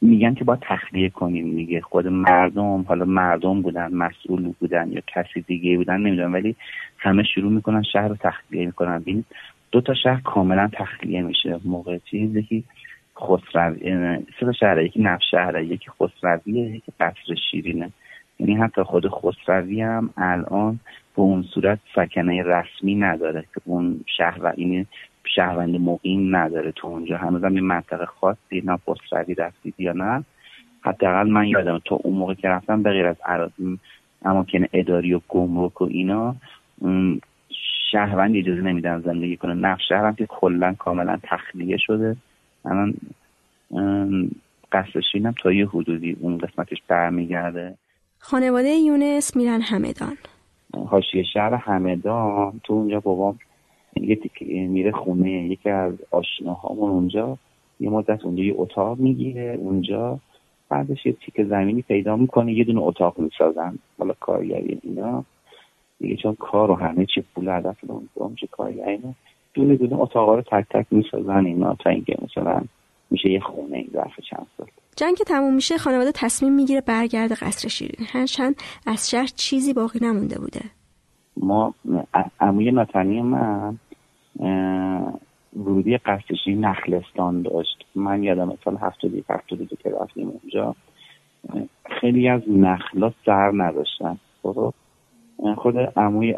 میگن که با تخلیه کنیم میگه خود مردم حالا مردم بودن مسئول بودن یا کسی دیگه بودن نمی‌دونم. ولی همه شروع می‌کنن شهر رو تخلیه می‌کنن. ببینید دو تا شهر کاملا تخلیه میشه. موقع چیز یکی خسروی سه شهر یکی نفت شهره یکی خسرویه یکی قصر شیرینه. یعنی حتی خود خسروی هم الان به اون صورت سکنه رسمی نداره که اون شهر و این شهروند مقیم نداره تو اونجا. هنوز هم یه منطقه خاصی نه خسروی رفتید یا نه. حداقل من یادم تو اون موقع که رفتم به غیر از اماکن اداری و گمرک و اینا شهروند اجازه نمیدن زندگی کنه. نفت شهر هم که کلا کاملا تخلیه شده. الان قصرشینم تا یه حدودی اون قسمتش برمیگرده. خانواده یونس میرن همدان. حاشیه شهر همدان. تو اونجا بابام میره خونه. یکی از آشناهامون اونجا یه مدت اونجا یه اتاق می‌گیره. اونجا بعدش یه تیک زمینی پیدا می‌کنه. یه دونه اتاق می‌سازن. حالا کارگری اینا. دیگه چون کار و همه چی پول هدف اونجا کارگری اینا. دونه دونه اتاقا رو تک تک می‌سازن اینا تا اینکه مثلا میشه یه خونه این ظرف چند سال. جنگ که تموم میشه خانواده تصمیم می‌گیره برگرده قصر شیرین هرچند از شهر چیزی باقی نمونده بوده. ما عموی ناتنی من ورودی قصر شیرین نخلستان داشت. من یادم سال هفتادی هفتادی که رفتیم اونجا. خیلی از نخلا سر نداشتن. خب؟ خود عموی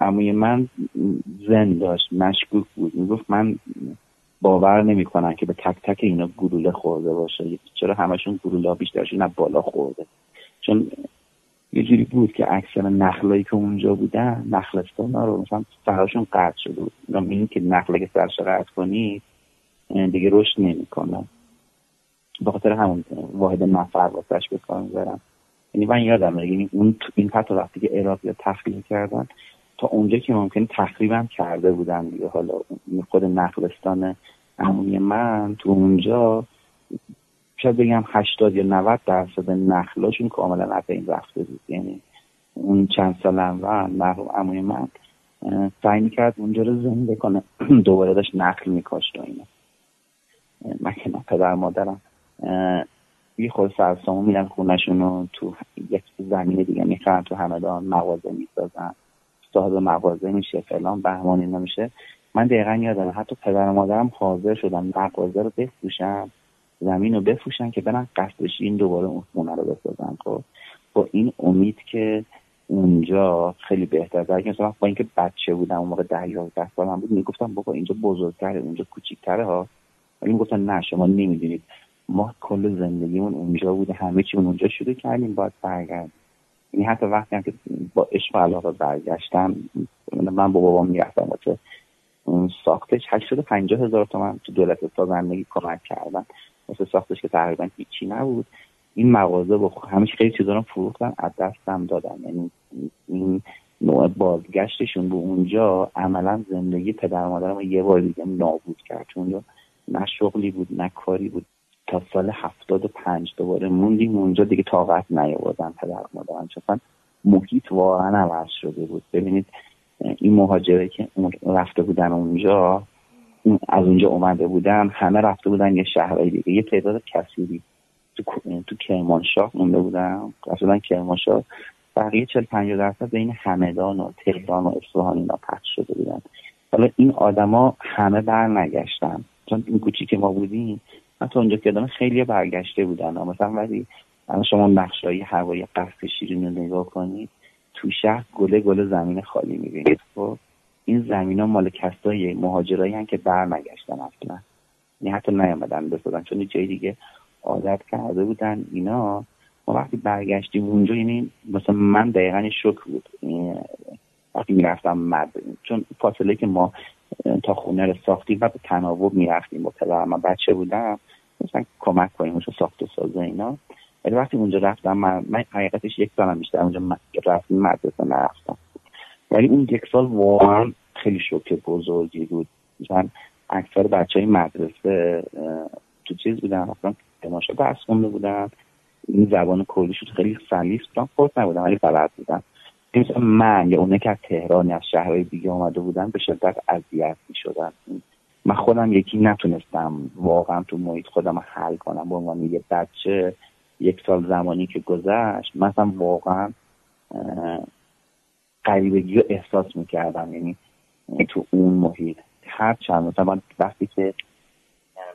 عموی من زن داشت. مشکوک بود. می‌گفت من باور نمی‌کنن که به تک تک اینا گلوله خورده باشه. چرا همشون گلوله بیشترشون نه بالا خورده. چون یه جوری بود که اکثر نخلایی که اونجا بودن نخلستان رو مثلا سرشون قطع شده بود. این که نخله که سرش قطع کنید دیگه رشد نمی‌کنه. به خاطر همون واحد نفر واسش به کار یعنی من یادم یعنی اون این حتی وقتی که عراق یا تخلیه کردن تا اونجا که ممکن تخریبم کرده بودن دیگه. حالا خود نخلستان عمومی من تو اونجا شاید بگم 80 یا 90 درصد نخلاشون کاملا از این رفته بود. یعنی اون چند سال اول مرحوم عموی من سعی می‌کرد اونجا رو زنده کنه دوباره داشت نخل میکاشت و اینا. من که پدر مادرم. یه خود سرسامو میرن خونشون رو تو یک زمین دیگه می‌خرن تو همدان مغازه می‌سازن. صاحب مغازه میشه فلان بهمان اینا میشه. من دقیقا یادم حتی پدر و مادرم حاضر شدن مغازه رو بفروشن زمین رو بفروشن که برن قصدش این دوباره اون خونه رو بسازن خب؟ با این امید که اونجا خیلی بهتر در مثلا با اینکه بچه بودم اون موقع ده یازده سالم بود می‌گفتم بابا اینجا بزرگتره اونجا کوچیکتره ها. ولی می‌گفتن نه شما نمی‌دونید. ما کل زندگیمون اونجا بوده همه چی اونجا شروع کردیم باید برگردیم. یعنی حتی وقتی هم که با عشق و علاقه برگشتم من با بابام می‌رفتم ساختش هشتاد پنجاه هزار تومن تو دولت سازندگی کمک کردن. واسه ساختش که تقریبا هیچی نبود. این مغازه با همیشه خیلی چیزا رو فروختن از دستم دادن. یعنی این نوع بازگشتشون به اونجا عملا زندگی پدر مادرم یه بار دیگه نابود کرد. اونجا نه شغلی بود نه کاری بود. تا سال هفتاد و پنج دوباره موندیم. اونجا دیگه طاقت نیاوردن پدر مادرم. چون محیط واقعا عوض شده بود. ببینید این مهاجره که رفته بودن اونجا از اونجا اومده بودن همه رفته بودن یه شهرهای دیگه. یه تعداد کثیری تو تو کرمانشاه مونده بودن. اصلا کرمانشاه. بقیه چل پنجاه درصد بین همدان و تهران و اصفهان اینا پخش شده بودن. حالا این آدما همه بر نگشتن چون این کوچیک ما بودیم حتی اونجا که خیلی برگشته بودن. مثلا ولی الان شما نقشه‌های هوایی قصد شیرین رو نگاه کنید تو شهر گله گله زمین خالی می‌بینید خب این زمین ها مال کسای مهاجرایی که برنگشتن اصلا. یعنی حتی نیامدن بسازن چون جای دیگه عادت کرده بودن اینا. ما وقتی برگشتیم اونجا یعنی مثلا من دقیقا شک بود. وقتی می‌رفتم مرد چون فاصله که ما تا خونه رو ساختیم و به تناوب می‌رفتیم با پدرم من بچه بودم مثلا کمک کنیم اونجا ساخت و سازه اینا. ولی وقتی اونجا رفتم من, من حقیقتش یک سالم بیشتر اونجا رفتیم مدرسه نرفتم ولی اون یک سال واقعا خیلی شوکه بزرگی بود. مثلا اکثر بچه های مدرسه تو چیز بودن اصلا تماشا درس خونده بودن. این زبان کردیشون خیلی سلیس بودن خود نبودن ولی بلد بودن. مثلا من یا اونه که از تهران از شهرهای دیگه آمده بودن به شدت اذیت می شدن من خودم یکی نتونستم واقعا تو محیط خودم حل کنم به عنوان یه بچه. یک سال زمانی که گذشت مثلا واقعا قریبگی رو احساس می‌کردم. یعنی تو اون محیط. هر چند مثلا وقتی که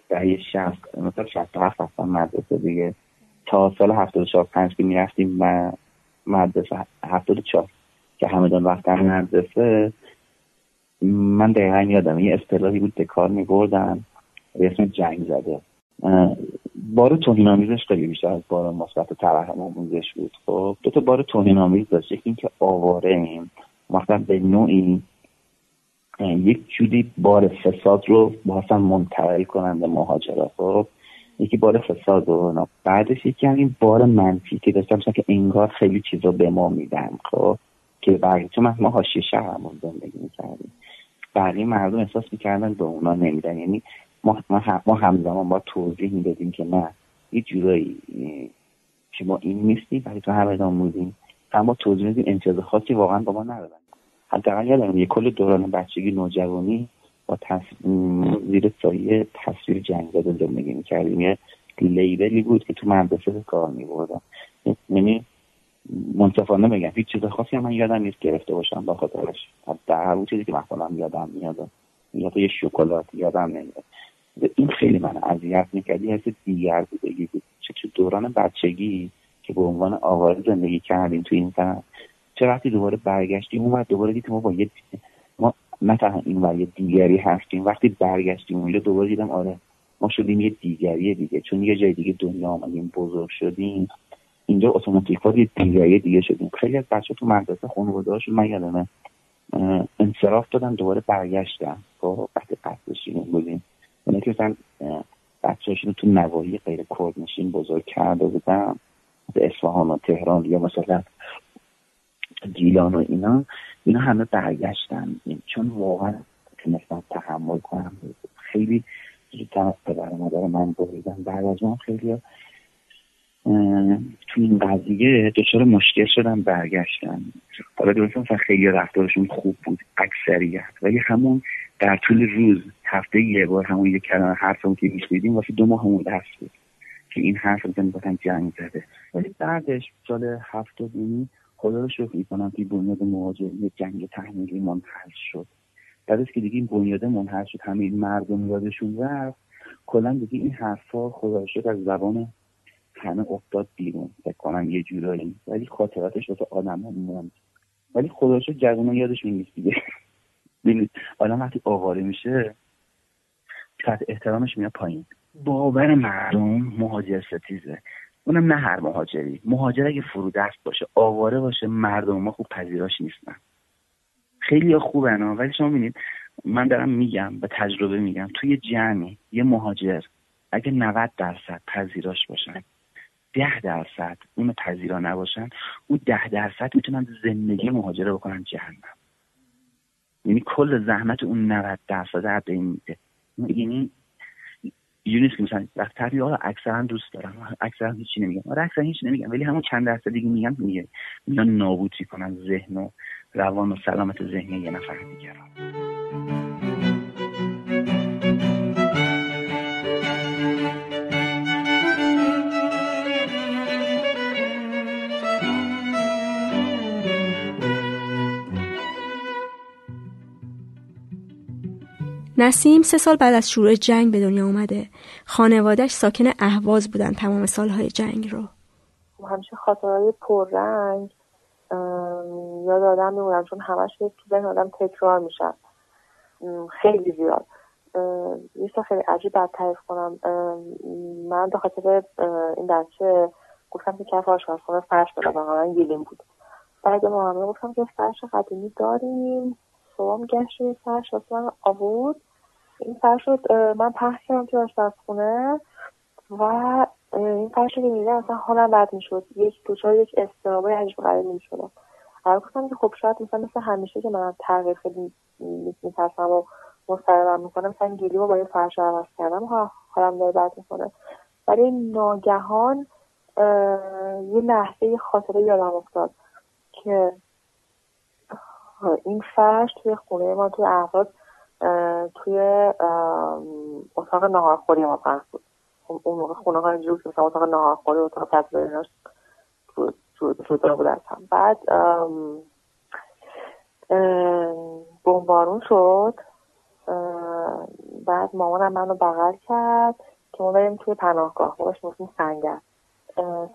دهه شست مثلا شست هفت هستم مدرسه دیگه. تا سال هفتاد چهار پنج که می‌رفتیم مدرسه. هفتاد چهار که همدان وقت مدرسه. من دقیقا یادم یه اصطلاحی بود کار میبردن. به اسم جنگ زده. بار توهین آمیزش خیلی بیشتر از بار مثبت ترحم آموزش بود. خب دو تا بار توهین آمیز داشت. یکی اینکه آواره ایم. وقتا به نوعی یک جوری بار فساد رو باسن منتقل کنند به مهاجرت خب یکی بار فساد رو بعدش یکی همین بار منفی که داشتم که انگار خیلی چیزا به ما میدن. خب که برگه چون ما حاشیه شهرمون زندگی می‌کردیم. بقیه مردم احساس می‌کردن به اونا نمیدن. یعنی ما, ما همزمان با توضیح می‌دادیم که نه یه جورایی که ما این نیستیم ولی تو همه بودیم اما توضیح میدیم امتیاز خاصی واقعا با ما ندادن حداقل یادم یه کل دوران بچگی نوجوانی با زیر سایه تصویر جنگ زده زندگی می‌کردیم. یه لیبلی بود که تو مدرسه کار میبردم یعنی منصفانه بگم هیچ چیز خاصی هم من یادم نیست گرفته باشم با خاطرش. در هر چیزی که مثلا یادم میاد. یا یه شکلات یادم نمیاد. این خیلی من اذیت می‌کرد یه حس دیگر بودگی بود. چه دوران بچگی که به عنوان آواره زندگی کردیم تو این زن چه وقتی دوباره برگشتیم اون دوباره دیدیم ما با یه ما نه این ور یه دیگری هستیم. وقتی برگشتیم اونجا دوباره دیدم آره ما شدیم یه دیگری دیگه. چون یه جای دیگه دنیا آمدیم بزرگ شدیم. اینجا اتوماتیک یه دیگری دیگه شدیم. خیلی از بچه تو مدرسه خانواده‌هاشون من یادمه انصراف دادن دوباره برگشتن. خب وقتی قصدشون بودیم. اونه که مثلا بچه‌هاشون تو نواحی غیر کردنشین بزرگ کرده بودن اصفهان و تهران یا مثلا گیلان و اینا اینا همه برگشتن. چون واقعا تونستم تحمل کنم خیلی زودتر از پدر مادر من بریدن. بعد از من خیلی تو این قضیه دچار مشکل شدن برگشتن حالا درست مثلا خیلی رفتارشون خوب بود اکثریت. ولی همون در طول روز هفته یه بار همون یه کلمه حرفمون که میشنیدیم واسه دو ماه همون درس بود که این حرف رو می‌گفتن جنگ زده. ولی بعدش سال هفتادینی خدا رو شکر می‌کنم که بنیاد مهاجری جنگ تحمیلی منحل شد. بعد که دیگه این بنیاد منحل شد همه این مردم یادشون رفت. کلا دیگه این حرفا خدا از زبان همه افتاد بیرون فکر کنم یه جورایی. ولی خاطراتش واسه آدم ها موند ولی خدا شکر جوونا یادشون نیست دیگه. ببینید آدم وقتی آواره میشه سطح احترامش میاد پایین. باور مردم مهاجر ستیزه. اونم نه هر مهاجری. مهاجر اگه فرودست باشه آواره باشه مردم ما خوب پذیراش نیستن. خیلی خوبن ولی شما ببینید من دارم میگم به تجربه میگم توی جمعی یه مهاجر اگه 90 درصد پذیراش باشن ده درصد. اون پذیرا نباشن. اون ده درصد می‌تونن زندگی مهاجره بکنن جهنم. یعنی کل زحمت اون 90 درصد از این میده یعنی یه نیست که مثلا وقت تحریه ها اکثرا دوست دارم. اکثرا هیچی نمیگم. آره اکثرا هیچی نمیگم. ولی همون چند درصد دیگه میگم میگه میان نابودی کنن ذهن و روان و سلامت ذهنی یه نفر دیگران. نسیم سه سال بعد از شروع جنگ به دنیا اومده. خانوادهش ساکن اهواز بودن تمام سالهای جنگ رو. همیشه خاطرهای پررنگ یاد آدم میمونم چون همش تو ذهن آدم تکرار میشن خیلی زیاد. یه خیلی عجیب باید تعریف کنم. من به خاطر این بچه گفتم که کف آشپزخونه فرش بدم واقعا گیلیم بود. بعد محمد گفتم که فرش قدیمی داریم. صبح گشت روی فرش واسه من آورد. این فرش رو من پخش کردم توی آشپزخونه و این فرش رو که میدم اصلا حالم بد می‌شد. یک دوچار یک استرابای عجیب غریب می‌شدم. اول گفتم که خب شاید مثلا مثل همیشه که من تغییر خیلی میترسم و مستقرم می‌کنم مثلا گیلی با یه فرش عوض کردم. حالم داره بد می‌کنه. ولی ناگهان یه لحظه خاطره یادم افتاد که این فرش توی خونه ما توی احواز توی اتاق نهارخوری ما پخش بود. اون موقع خونه ها اینجور که مثلا اتاق نهارخوری اتاق پذیرایی جدا بود از هم. بعد بمبارون شد. بعد مامانم منو بغل کرد که ما بریم توی پناهگاه. باش سنگر.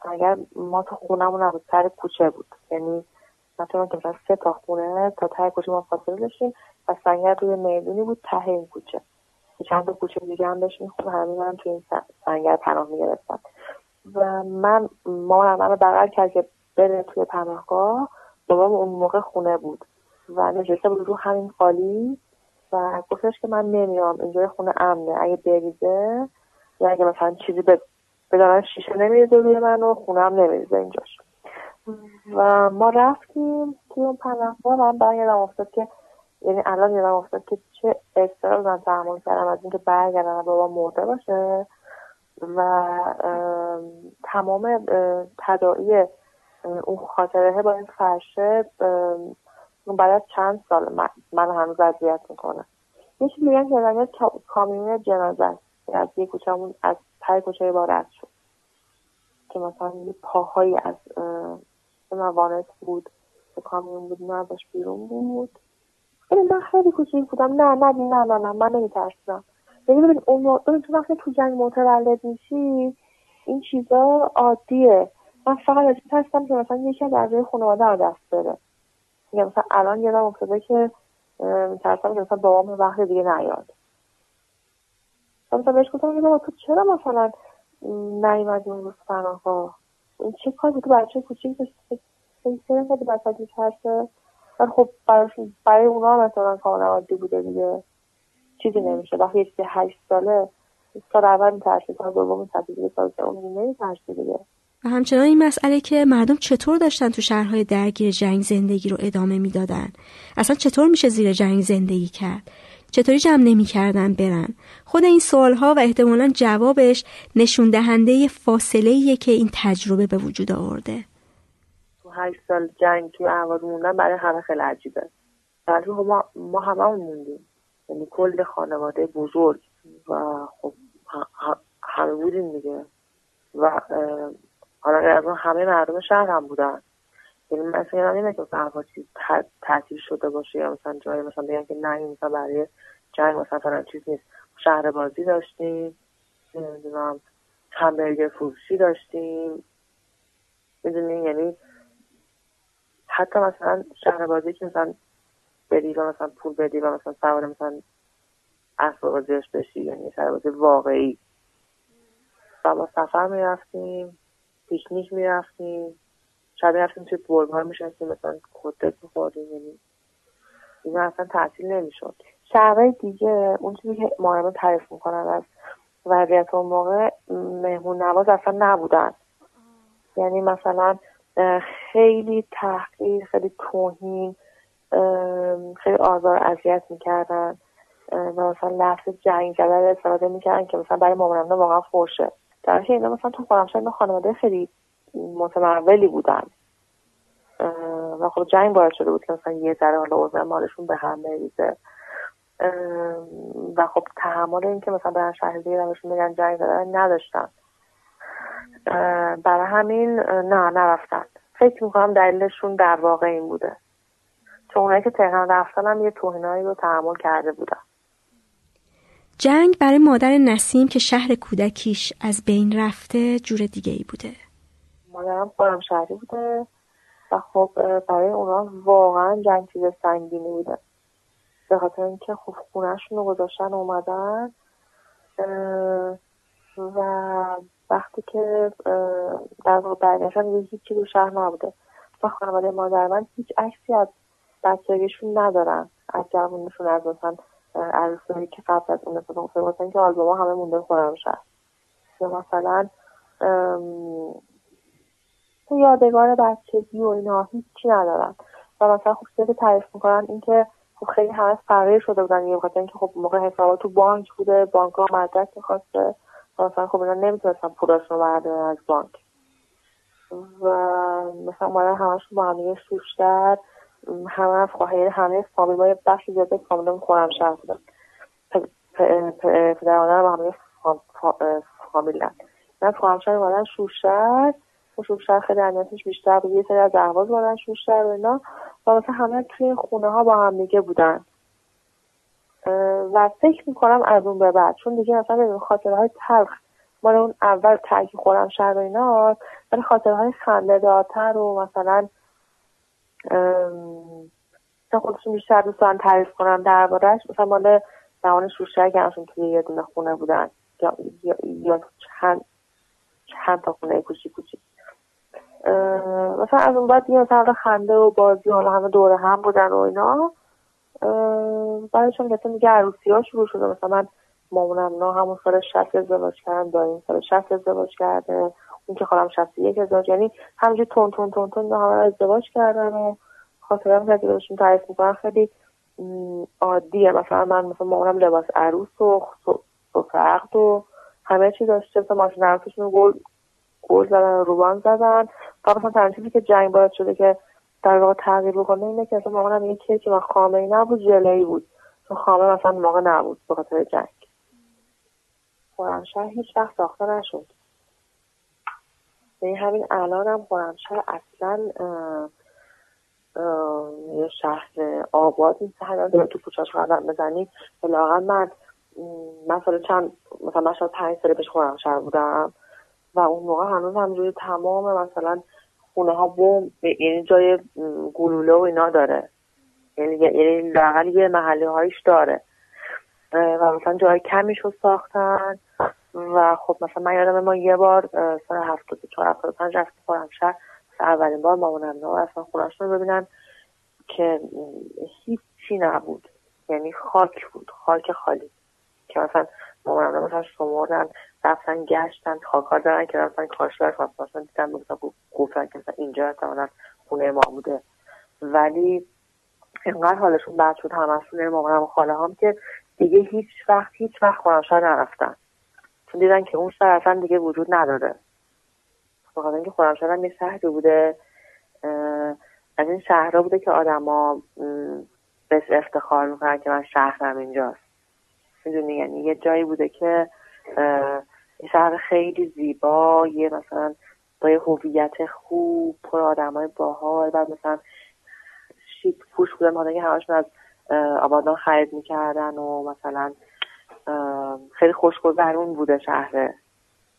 سنگر ما تو خونمون نبود سر کوچه بود. یعنی مثلا که مثلا سه تا خونه تا ته کوچه ما فاصله داشتیم. و سنگر روی می‌دونی بود ته این کوچه. چند تا کوچه دیگه هم داشت میخون همه من توی این سنگر پناه می‌گرفتن و من مامانم منو بغل کرد که بره توی پناهگاه. بابام اون موقع خونه بود و نشسته بود رو همین خالی و گفتش که من نمیام اینجا خونه امنه. اگه بریزه یا اگه مثلا چیزی به بدارن شیشه نمیریزه روی من و خونه هم نمیریزه اینجاش. و ما رفتیم توی اون پناهگاه. من برگردم افتاد که یعنی الان یادم افتاد که چه استرس من تحمل کردم از اینکه برگردم بابا مرده باشه و تمام تداعی اون خاطره با این فرشه بعد از چند سال من, من هنوز اذیت می‌کنه. چیزی میگن که کامیون جنازه است. از یه کوچهمون از پای کوچه با رد شد. که مثلا یه پاهایی از موانت بود کامیون بود نه بیرون بود. این من خیلی کوچیک بودم. نه نه نه نه نه من نمیترسیدم. یعنی ببین اون تو وقتی تو جنگ متولد میشی این چیزا عادیه. من فقط از ترسیدم که مثلا یکی از اعضای خانواده رو دست بره میگم مثلا الان یادم افتاده که میترسم که مثلا بابام وقت دیگه نیاد. مثلا بهش گفتم بابا تو چرا مثلا نیومدی اون روز پناهگاه؟ این چه کاری؟ تو بچه کوچیک چرا خیلی بسط میترسه. خب برای اونا هم مثلا عادی بوده دیگه. چیزی نمیشه. وقتی یکی هشت ساله سال اول میترسه سال دوم میترسه دیگه سال سوم نمیترسه دیگه. و همچنان این مسئله که مردم چطور داشتن تو شهرهای درگیر جنگ زندگی رو ادامه می‌دادن؟ اصلا چطور میشه زیر جنگ زندگی کرد؟ چطوری جمع نمی‌کردن برن؟ خود این سوالها و احتمالا جوابش نشون دهنده فاصله که این تجربه به وجود آورده. هشت سال جنگ توی اهواز موندن برای همه خیلی عجیبه. ولی خب ما ما همه موندیم. یعنی کل خانواده بزرگ و خب همه بودیم دیگه. و حالا از اون همه مردم شهر هم بودن. یعنی مثلا اینه که مثلا چیز تعطیل شده باشه یا مثلا جایی مثلا بگن که نه مثلا برای جنگ مثلا فلان چیز نیست. شهر بازی داشتیم نمی‌دونم همبرگر فروشی داشتیم. می‌دونی؟ یعنی حتی مثلا شهر بازی که مثلا بدی و مثلا پول بدی و مثلا سوار مثلا اسب بازیش بشی یعنی شهر بازی واقعی. و ما سفر می‌رفتیم پیکنیک می‌رفتیم. شب می‌رفتیم توی برگ ها میشستیم مثلا کتک میخوردیم یعنی اینا اصلا تعطیل نمی‌شد. شهرهای دیگه اون چیزی که مهمه تعریف می‌کنن از وضعیت اون موقع مهمون نواز اصلا نبودن. یعنی مثلا خیلی تحقیر خیلی توهین خیلی آزار اذیت می‌کردن. و مثلا لفظ جنگ زدن استفاده می‌کردن که مثلا برای مامانم واقعا فرشه در اینا مثلا تو خرمشهر خانواده خیلی متمولی بودن. و خب جنگ باید شده بود که مثلا یه ذره حالا اوضاع مالشون به هم بریزه. و خب تحمل این که مثلا برن شهر دیگه بهشون میگن جنگ زدن نداشتن. برای همین نه نرفتن. فکر می‌کنم دلیلشون در واقع این بوده. چون اونایی که تهران رفتن هم یه توهینایی رو تحمل کرده بودن. جنگ برای مادر نسیم که شهر کودکیش از بین رفته جور دیگه ای بوده. مادرم خودم شهری بوده و خب برای اونا واقعا جنگ چیز سنگینی بوده. به خاطر اینکه خب خونهشون رو گذاشتن اومدن و وقتی که در واقع برگشتن دیگه هیچی رو شهر نبوده. و خانواده مادر من هیچ عکسی از بچگیشون ندارن. از جوانشون از مثلا عروسایی که قبل از اون اتفاق افتاده واسه اینکه آلبوم همه مونده خودم شد یا مثلا تو یادگار بچگی و اینا هیچی ندارن. و مثلا خب سری تعریف می‌کنن اینکه خب خیلی همه فقیر شده بودن یه بخاطر اینکه خب موقع حسابات تو بانک بوده بانک ها مدرک می‌خواسته. مثلا خب اینا نمی‌تونستن پولاشون رو بردارن از بانک. و مثلا مادر همشون با همه شوشتر همه از خواهی همه فامیل های بخش زیاده فامیل خورم شهر بودن. پدر مادر با همه فامیلن من خواهم شهر مادر شوشتر و شوشتر خیلی اهمیتش بیشتر بود. یه سری از احواز مادر شوشتر و اینا. و مثلا همه توی خونه ها با هم دیگه بودن. و فکر می‌کنم از اون به بعد چون دیگه مثلا ببین خاطره های تلخ مال اون اول ترکی خورم شهر و اینا ولی خاطره های خنده دارتر و مثلا خودشون بیشتر دوستان تعریف کنم دربارهش مثلا مال زمان شوشتر که همشون توی یه دونه خونه بودن یا, یا, یا چند چند تا خونه کوچی کوچی مثلا از اون بعد مثلا خنده و بازی حالا همه دوره هم بودن و اینا بعدشون مثلا میگه عروسی ها شروع شده. مثلا من مامونم نه همون سال شست ازدواج کردم داریم سال شست ازدواج کرده اون که خالم شست یک ازدواج. یعنی همینجور تون تون تون تون همه ازدواج کردن و خاطرم که بهشون تعریف می‌کنن. خیلی عادیه. مثلا من مثلا مامونم لباس عروس و سفرقد و همه چی داشته. مثلا ماشین عروسشون گل گل زدن روبان زدن. و مثلا تنها که جنگ باید شده که در واقع تغییر بکنه اینه که مثلا مامانم یه کیک و خامه ای نبود جلوی بود. چون خامه مثلا موقع نبود به خاطر جنگ. خورمشهر هیچ وقت ساخته نشد. یعنی همین الان هم خورمشهر اصلا یه شهر آباد نیست. الان تو کوچهاش قدم بزنی لاغل من مثلا چند مثلا من شاید پنج ساله پیش خورمشهر بودم و اون موقع هنوز همجوری تمام مثلا خونه ها بوم یعنی جای گلوله و اینا داره. یعنی یعنی لاغل یه محله هایش داره. و مثلا جای کمیش رو ساختن. و خب مثلا من یادم ما یه بار سال هفتاد چهار هفتاد پنج رفت اولین بار مامونم نه اصلا خونش رو ببینن که هیچی نبود. یعنی خاک بود خاک خالی. که مثلا مامونم مثلا شمردن رفتن گشتن خاکار دارن که رفتن کاشور خواست مثلا دیدن مثلا گفتن که مثلا اینجا احتمالا خونه ما بوده. ولی اینقدر حالشون بد شد همشون مامانم و خاله هم که دیگه هیچ وقت هیچ وقت خورمشهر نرفتن. چون دیدن که اون شهر اصلا دیگه وجود نداره. بخاطر اینکه خورمشهر هم یه شهری بوده. از این شهرها بوده که آدما بهش افتخار می‌کنن که من شهرم اینجاست. می‌دونی؟ یعنی یه جایی بوده که یه شهر خیلی زیبا یه مثلا با یه هویت خوب پر آدم های باحال بعد مثلا شیک پوش بودن مادر همشون از آبادان خرید می‌کردن و مثلا خیلی خوشگذرون بوده شهره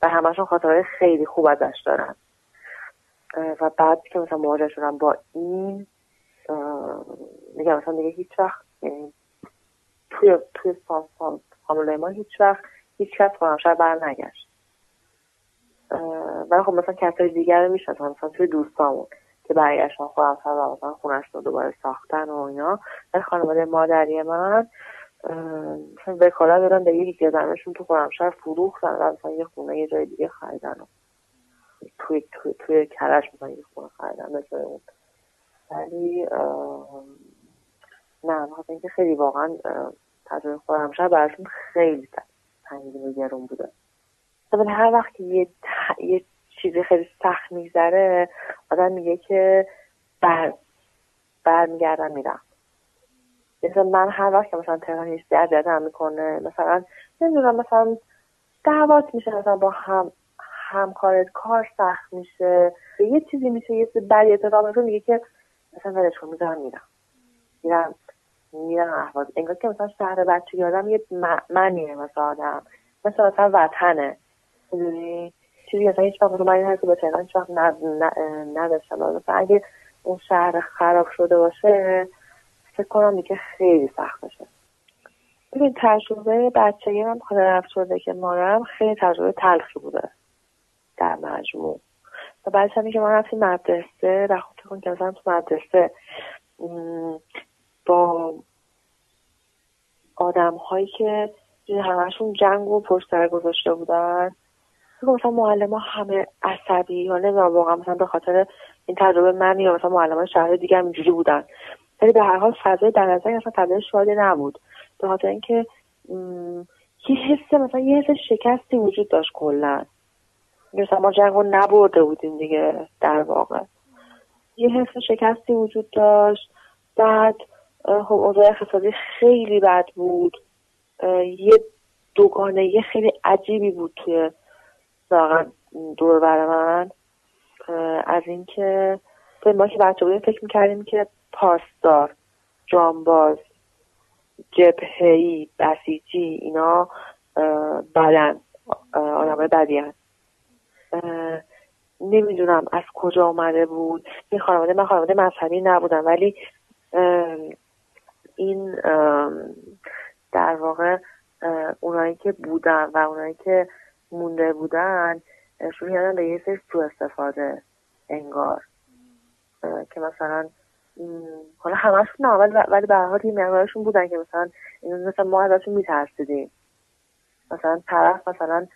و همشون خاطرهای خیلی خوب ازش دارن. و بعد که مثلا مواجه شدن با این میگم مثلا دیگه هیچ وقت یعنی توی توی فامیل ما هیچ وقت هیچ کس خواهمشهر بر نگشت. ولی خب مثلا کسای دیگر رو می‌شناسم مثلا توی دوستامون که برگشتن خواهمشهر و مثلا خونش رو دوباره ساختن و اینا. ولی خانواده مادری من مثلا وکالت دارن به یکی زنشون تو خورمشهر فروختن و مثلا یه خونه یه جای دیگه خریدن و توی, توی, توی کرش مثلا یه خونه خریدن به اون. ولی نه مثلا اینکه خیلی واقعا تجربه خورمشهر براشون خیلی سنگین و گرون بوده. ولی هر وقت یه, یه چیزی خیلی سخت میگذره آدم میگه که بر برمیگردم میرم. مثلا من هر وقت که مثلا تهران هیچ اذیتم می‌کنه مثلا نمی‌دونم مثلا دعوات میشه مثلا با هم همکارت کار سخت میشه یه چیزی میشه یه چیزی بدی اتفاق میگه که مثلا ولش کن می‌ذارم میرم. میرم میرم احواز انگار که مثلا شهر بچه آدم یه معنیه مثلا آدم. مثلا مثلا وطنه. چیزی مثلا هیچ وقت من حرفی به تهران هیچ وقت نداشتم. اگه اون شهر خراب شده باشه فکر کنم دیگه خیلی سخت باشه. ببین تجربه بچگی من خدا شده که مادرم خیلی تجربه تلخی بوده. در مجموع. و بعدش که ما رفتیم مدرسه و خب فکر که مثلا تو مدرسه با آدم هایی که همشون جنگ و پشت سر گذاشته بودن. مثلا معلم ها همه عصبی یا نمی‌دونم واقعا مثلا به خاطر این تجربه من یا مثلا معلم های شهر دیگه هم اینجوری بودن. ولی به هر حال فضای در نظر اصلا فضای شادی نبود. به خاطر اینکه یه حس مثلا یه حس شکستی وجود داشت کلا. مثلا ما جنگ رو نبرده بودیم دیگه در واقع. یه حس شکستی وجود داشت. بعد خب اوضاع اقتصادی خیلی بد بود. یه دوگانه خیلی عجیبی بود توی دور بر من. از اینکه ما که بچه بودیم فکر می‌کردیم که پاسدار جانباز جبههی بسیجی اینا بدن آدم بدی نمی‌دونم از کجا آمده بود. این خانواده من خانواده مذهبی نبودم ولی این در واقع اونایی که بودن و اونایی که مونده بودن شروع کردن به یه سری تو استفاده انگار. که مثلا حالا همشون نه ولی به حال یه بودن که مثلا مثلا ما ازشون میترسیدیم. مثلا طرف مثلا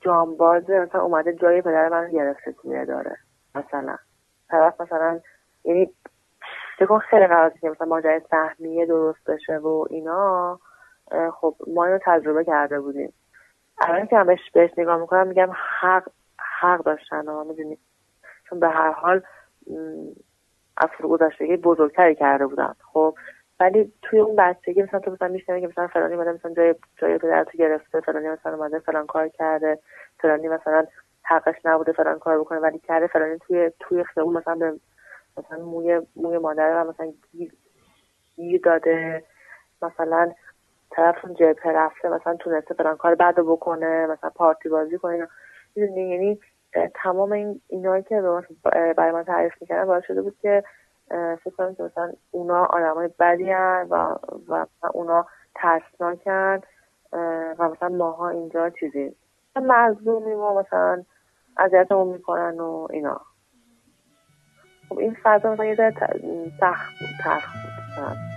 جانبازه مثلا اومده جای پدر من گرفته توی داره مثلا. طرف مثلا یعنی فکر خیلی قرار که مثلا ماجرای سهمیه درست بشه و اینا. خب ما اینو تجربه کرده بودیم. الان که من بهش, نگاه می‌کنم میگم حق حق داشتن ها می‌دونی. چون به هر حال از گذشتگی بزرگتری کرده بودن. خب ولی توی اون بچگی مثلا تو مثلا میشنوی که مثلا فلانی اومده مثلا جای جای پدر تو گرفته فلانی مثلا اومده فلان کار کرده فلانی مثلا حقش نبوده فلان کار بکنه ولی کرده فلانی توی توی خیابون مثلا به مثلا موی موی مادر مثلا گیر داده. مثلا طرف اون جبهه رفته مثلا تونسته فلان کار بعد بکنه مثلا پارتی بازی کنه یعنی تمام این اینایی که برای من تعریف می‌کردن باعث شده بود که فکر کنم که مثلا اونا آدمای بدی و و اونا ترسناکن و مثلا ماها اینجا چیزی. مظلومیم و مثلا اذیتمون می‌کنن و اینا. خب این فضا مثلا یه سخت بود تخت بود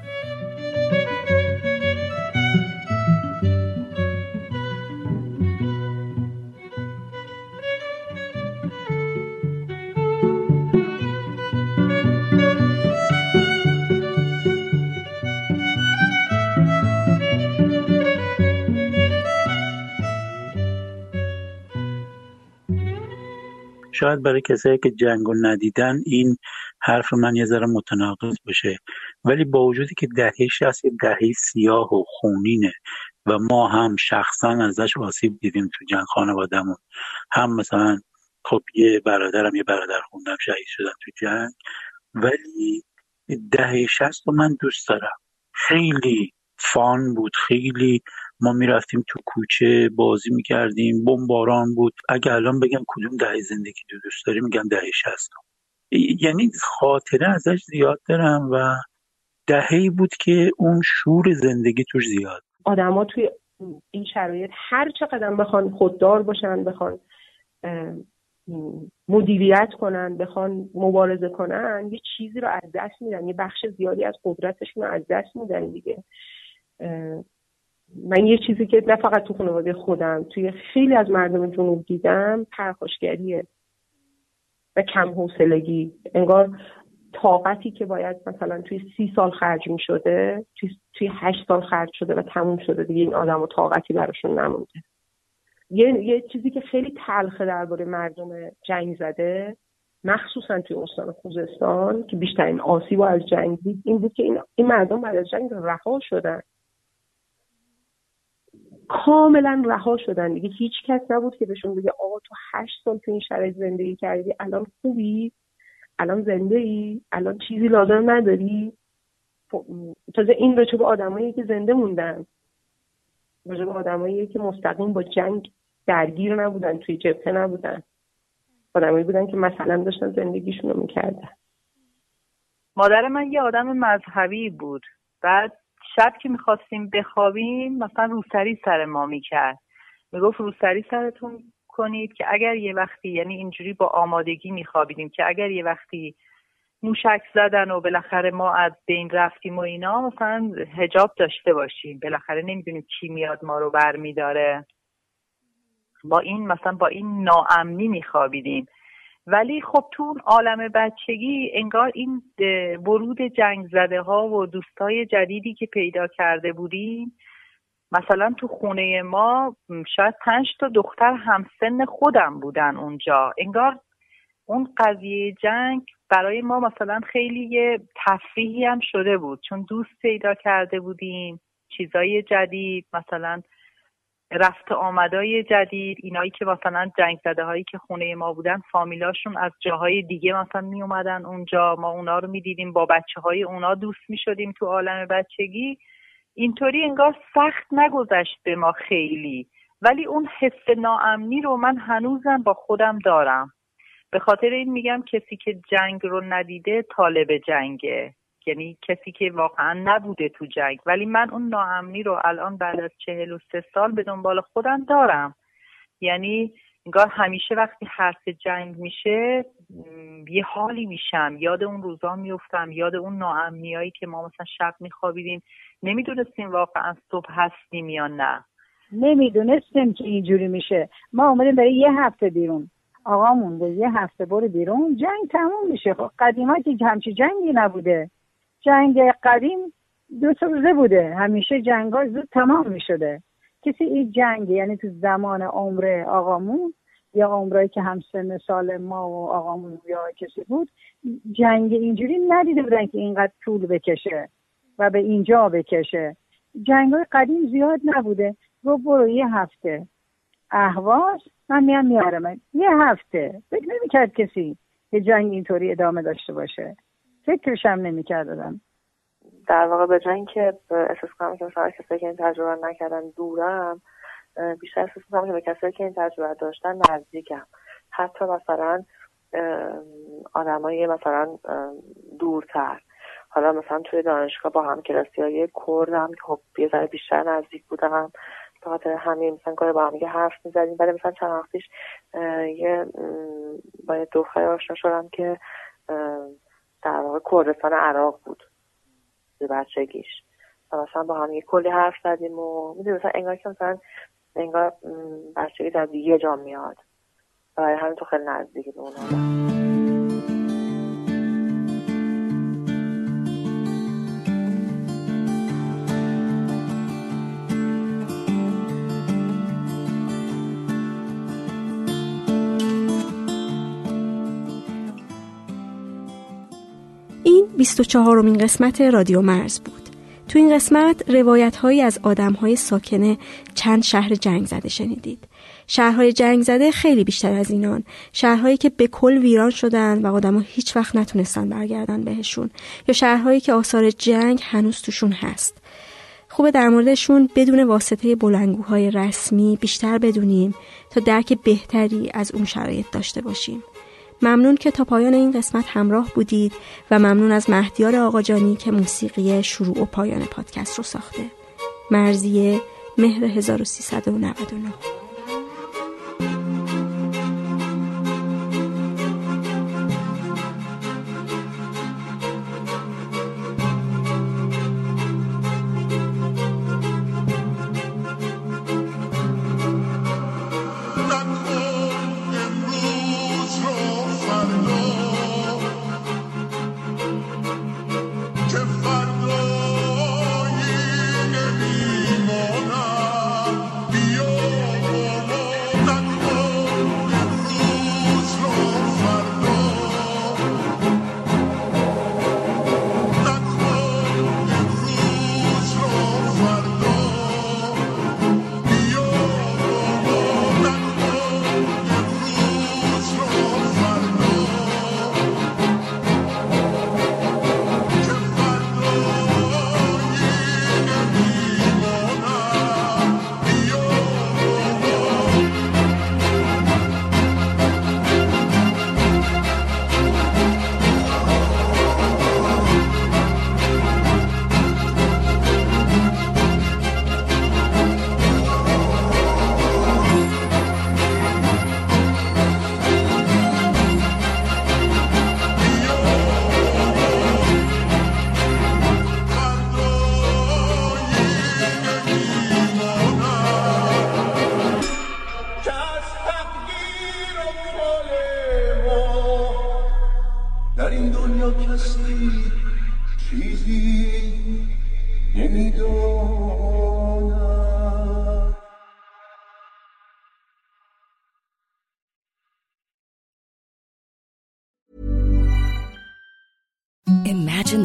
شاید برای کسایی که جنگ و ندیدن این حرف من یه ذره متناقض باشه. ولی با وجودی که دهه شست دهه سیاه و خونینه و ما هم شخصا ازش آسیب دیدیم تو جنگ خانوادهمون. هم مثلا خب یه برادرم یه برادر خوندم شهید شدن تو جنگ. ولی دهه شست رو من دوست دارم. خیلی فان بود خیلی ما می‌رفتیم تو کوچه بازی می‌کردیم بمباران بود. اگه الان بگم کدوم دهه زندگی تو دوست داری میگم دهه شست یعنی خاطره ازش زیاد دارم و دههی بود که اون شور زندگی توش زیاد آدما توی این شرایط هر چقدر بخوان خوددار باشن بخوان مدیریت کنن بخوان مبارزه کنن یه چیزی رو از دست میدن یه بخش زیادی از قدرتشون رو از دست میدن دیگه. من یه چیزی که نه فقط تو خانواده خودم توی خیلی از مردم جنوب دیدم پرخاشگریه و کم حوصلگی. انگار طاقتی که باید مثلا توی سی سال خرج می شده توی, توی هشت سال خرج شده و تموم شده دیگه این آدم و طاقتی براشون نمونده. یه, یه چیزی که خیلی تلخه درباره مردم جنگ زده مخصوصا توی استان خوزستان که بیشترین آسیب از جنگ دید این بود که این, این مردم بعد از جنگ رها شدن. کاملا رها شدن. دیگه هیچ کس نبود که بهشون بگه آقا تو هشت سال تو این شرایط زندگی کردی الان خوبی؟ الان زنده ای الان چیزی لازم نداری؟ خب، تازه این رو به آدمایی که زنده موندن. راجع به آدمایی که مستقیم با جنگ درگیر نبودن توی جبهه نبودن. آدمایی بودن که مثلا داشتن زندگیشون رو می‌کردن. مادر من یه آدم مذهبی بود. بعد شب که می‌خواستیم بخوابیم مثلا روسری سر ما می‌کرد. می‌گفت روسری سرتون کنید که اگر یه وقتی یعنی اینجوری با آمادگی میخوابیدیم که اگر یه وقتی موشک زدن و بالاخره ما از بین رفتیم و اینا مثلا هجاب داشته باشیم. بالاخره نمی‌دونیم کی میاد ما رو برمیداره. با این مثلا با این ناامنی میخوابیدیم. ولی خب تو اون عالم بچگی انگار این ورود جنگ زده ها و دوستای جدیدی که پیدا کرده بودیم مثلا تو خونه ما شاید پنج تا دختر همسن خودم بودن اونجا. انگار اون قضیه جنگ برای ما مثلا خیلی یه تفریحی هم شده بود. چون دوست پیدا کرده بودیم چیزای جدید مثلا رفت آمدای جدید اینایی که مثلا جنگ زده هایی که خونه ما بودن فامیلاشون از جاهای دیگه مثلا می اومدن اونجا. ما اونا رو می‌دیدیم با بچه های اونا دوست می شدیم تو عالم بچگی. اینطوری انگار سخت نگذشت به ما خیلی. ولی اون حس ناامنی رو من هنوزم با خودم دارم. به خاطر این میگم کسی که جنگ رو ندیده طالب جنگه. یعنی کسی که واقعا نبوده تو جنگ. ولی من اون ناامنی رو الان بعد از چهل و سه سال به دنبال خودم دارم. یعنی انگار همیشه وقتی حرف جنگ میشه یه حالی میشم. یاد اون روزا میفتم یاد اون ناامنیایی که ما مثلا شب میخوابیدیم. نمی‌دونستیم واقعا صبح هستیم یا نه. نمی‌دونستیم که اینجوری میشه. ما اومدیم برای یه هفته بیرون. آقا مونده یه هفته برو بیرون. جنگ تموم میشه. خب قدیما که همچی جنگی نبوده. جنگ قدیم دو سه روزه بوده. همیشه جنگ ها زود تمام می‌شده. کسی این جنگ یعنی تو زمان عمر آقامون یا عمرایی که هم سن سال ما و آقامون یا کسی بود جنگ اینجوری ندیده بودن که اینقدر طول بکشه و به اینجا بکشه. جنگ های قدیم زیاد نبوده. رو برو یه هفته. اهواز من میام میارم یه هفته. فکر نمی‌کرد کسی که جنگ اینطوری ادامه داشته باشه. فکرش هم نمی‌کرد در واقع به جنگ که احساس کنم که مثلا کسایی که این تجربه نکردن دورم بیشتر احساس کنم که به کسایی که این تجربه داشتن نزدیکم. حتی مثلا آدمای مثلا دورتر. حالا مثلا توی دانشگاه با هم کلاسی های کردم که خب یه ذره بیشتر نزدیک بودم. به خاطر همین مثلا کار با هم یه حرف می‌زدیم. ولی مثلا چند وقت یه با یه دختری آشنا شدم که در واقع کردستان عراق بود به بچگیش. و مثلا با هم یه کلی حرف زدیم و می‌دونی مثلا انگار که مثلا انگار بچگی در یه جا میاد. و همین تو خیلی نزدیکی به اون 24 امین قسمت رادیو مرز بود. تو این قسمت روایت هایی از آدم های ساکنه چند شهر جنگ زده شنیدید. شهرهای جنگ زده خیلی بیشتر از اینان. شهرهایی که به کل ویران شدن و آدما هیچ وقت نتونستن برگردن بهشون. یا شهرهایی که آثار جنگ هنوز توشون هست. خوبه در موردشون بدون واسطه بلنگوهای رسمی بیشتر بدونیم تا درک بهتری از اون شرایط داشته باشیم. ممنون که تا پایان این قسمت همراه بودید و ممنون از مهدیار آقاجانی که موسیقی شروع و پایان پادکست رو ساخته. مرزیه مهر 1399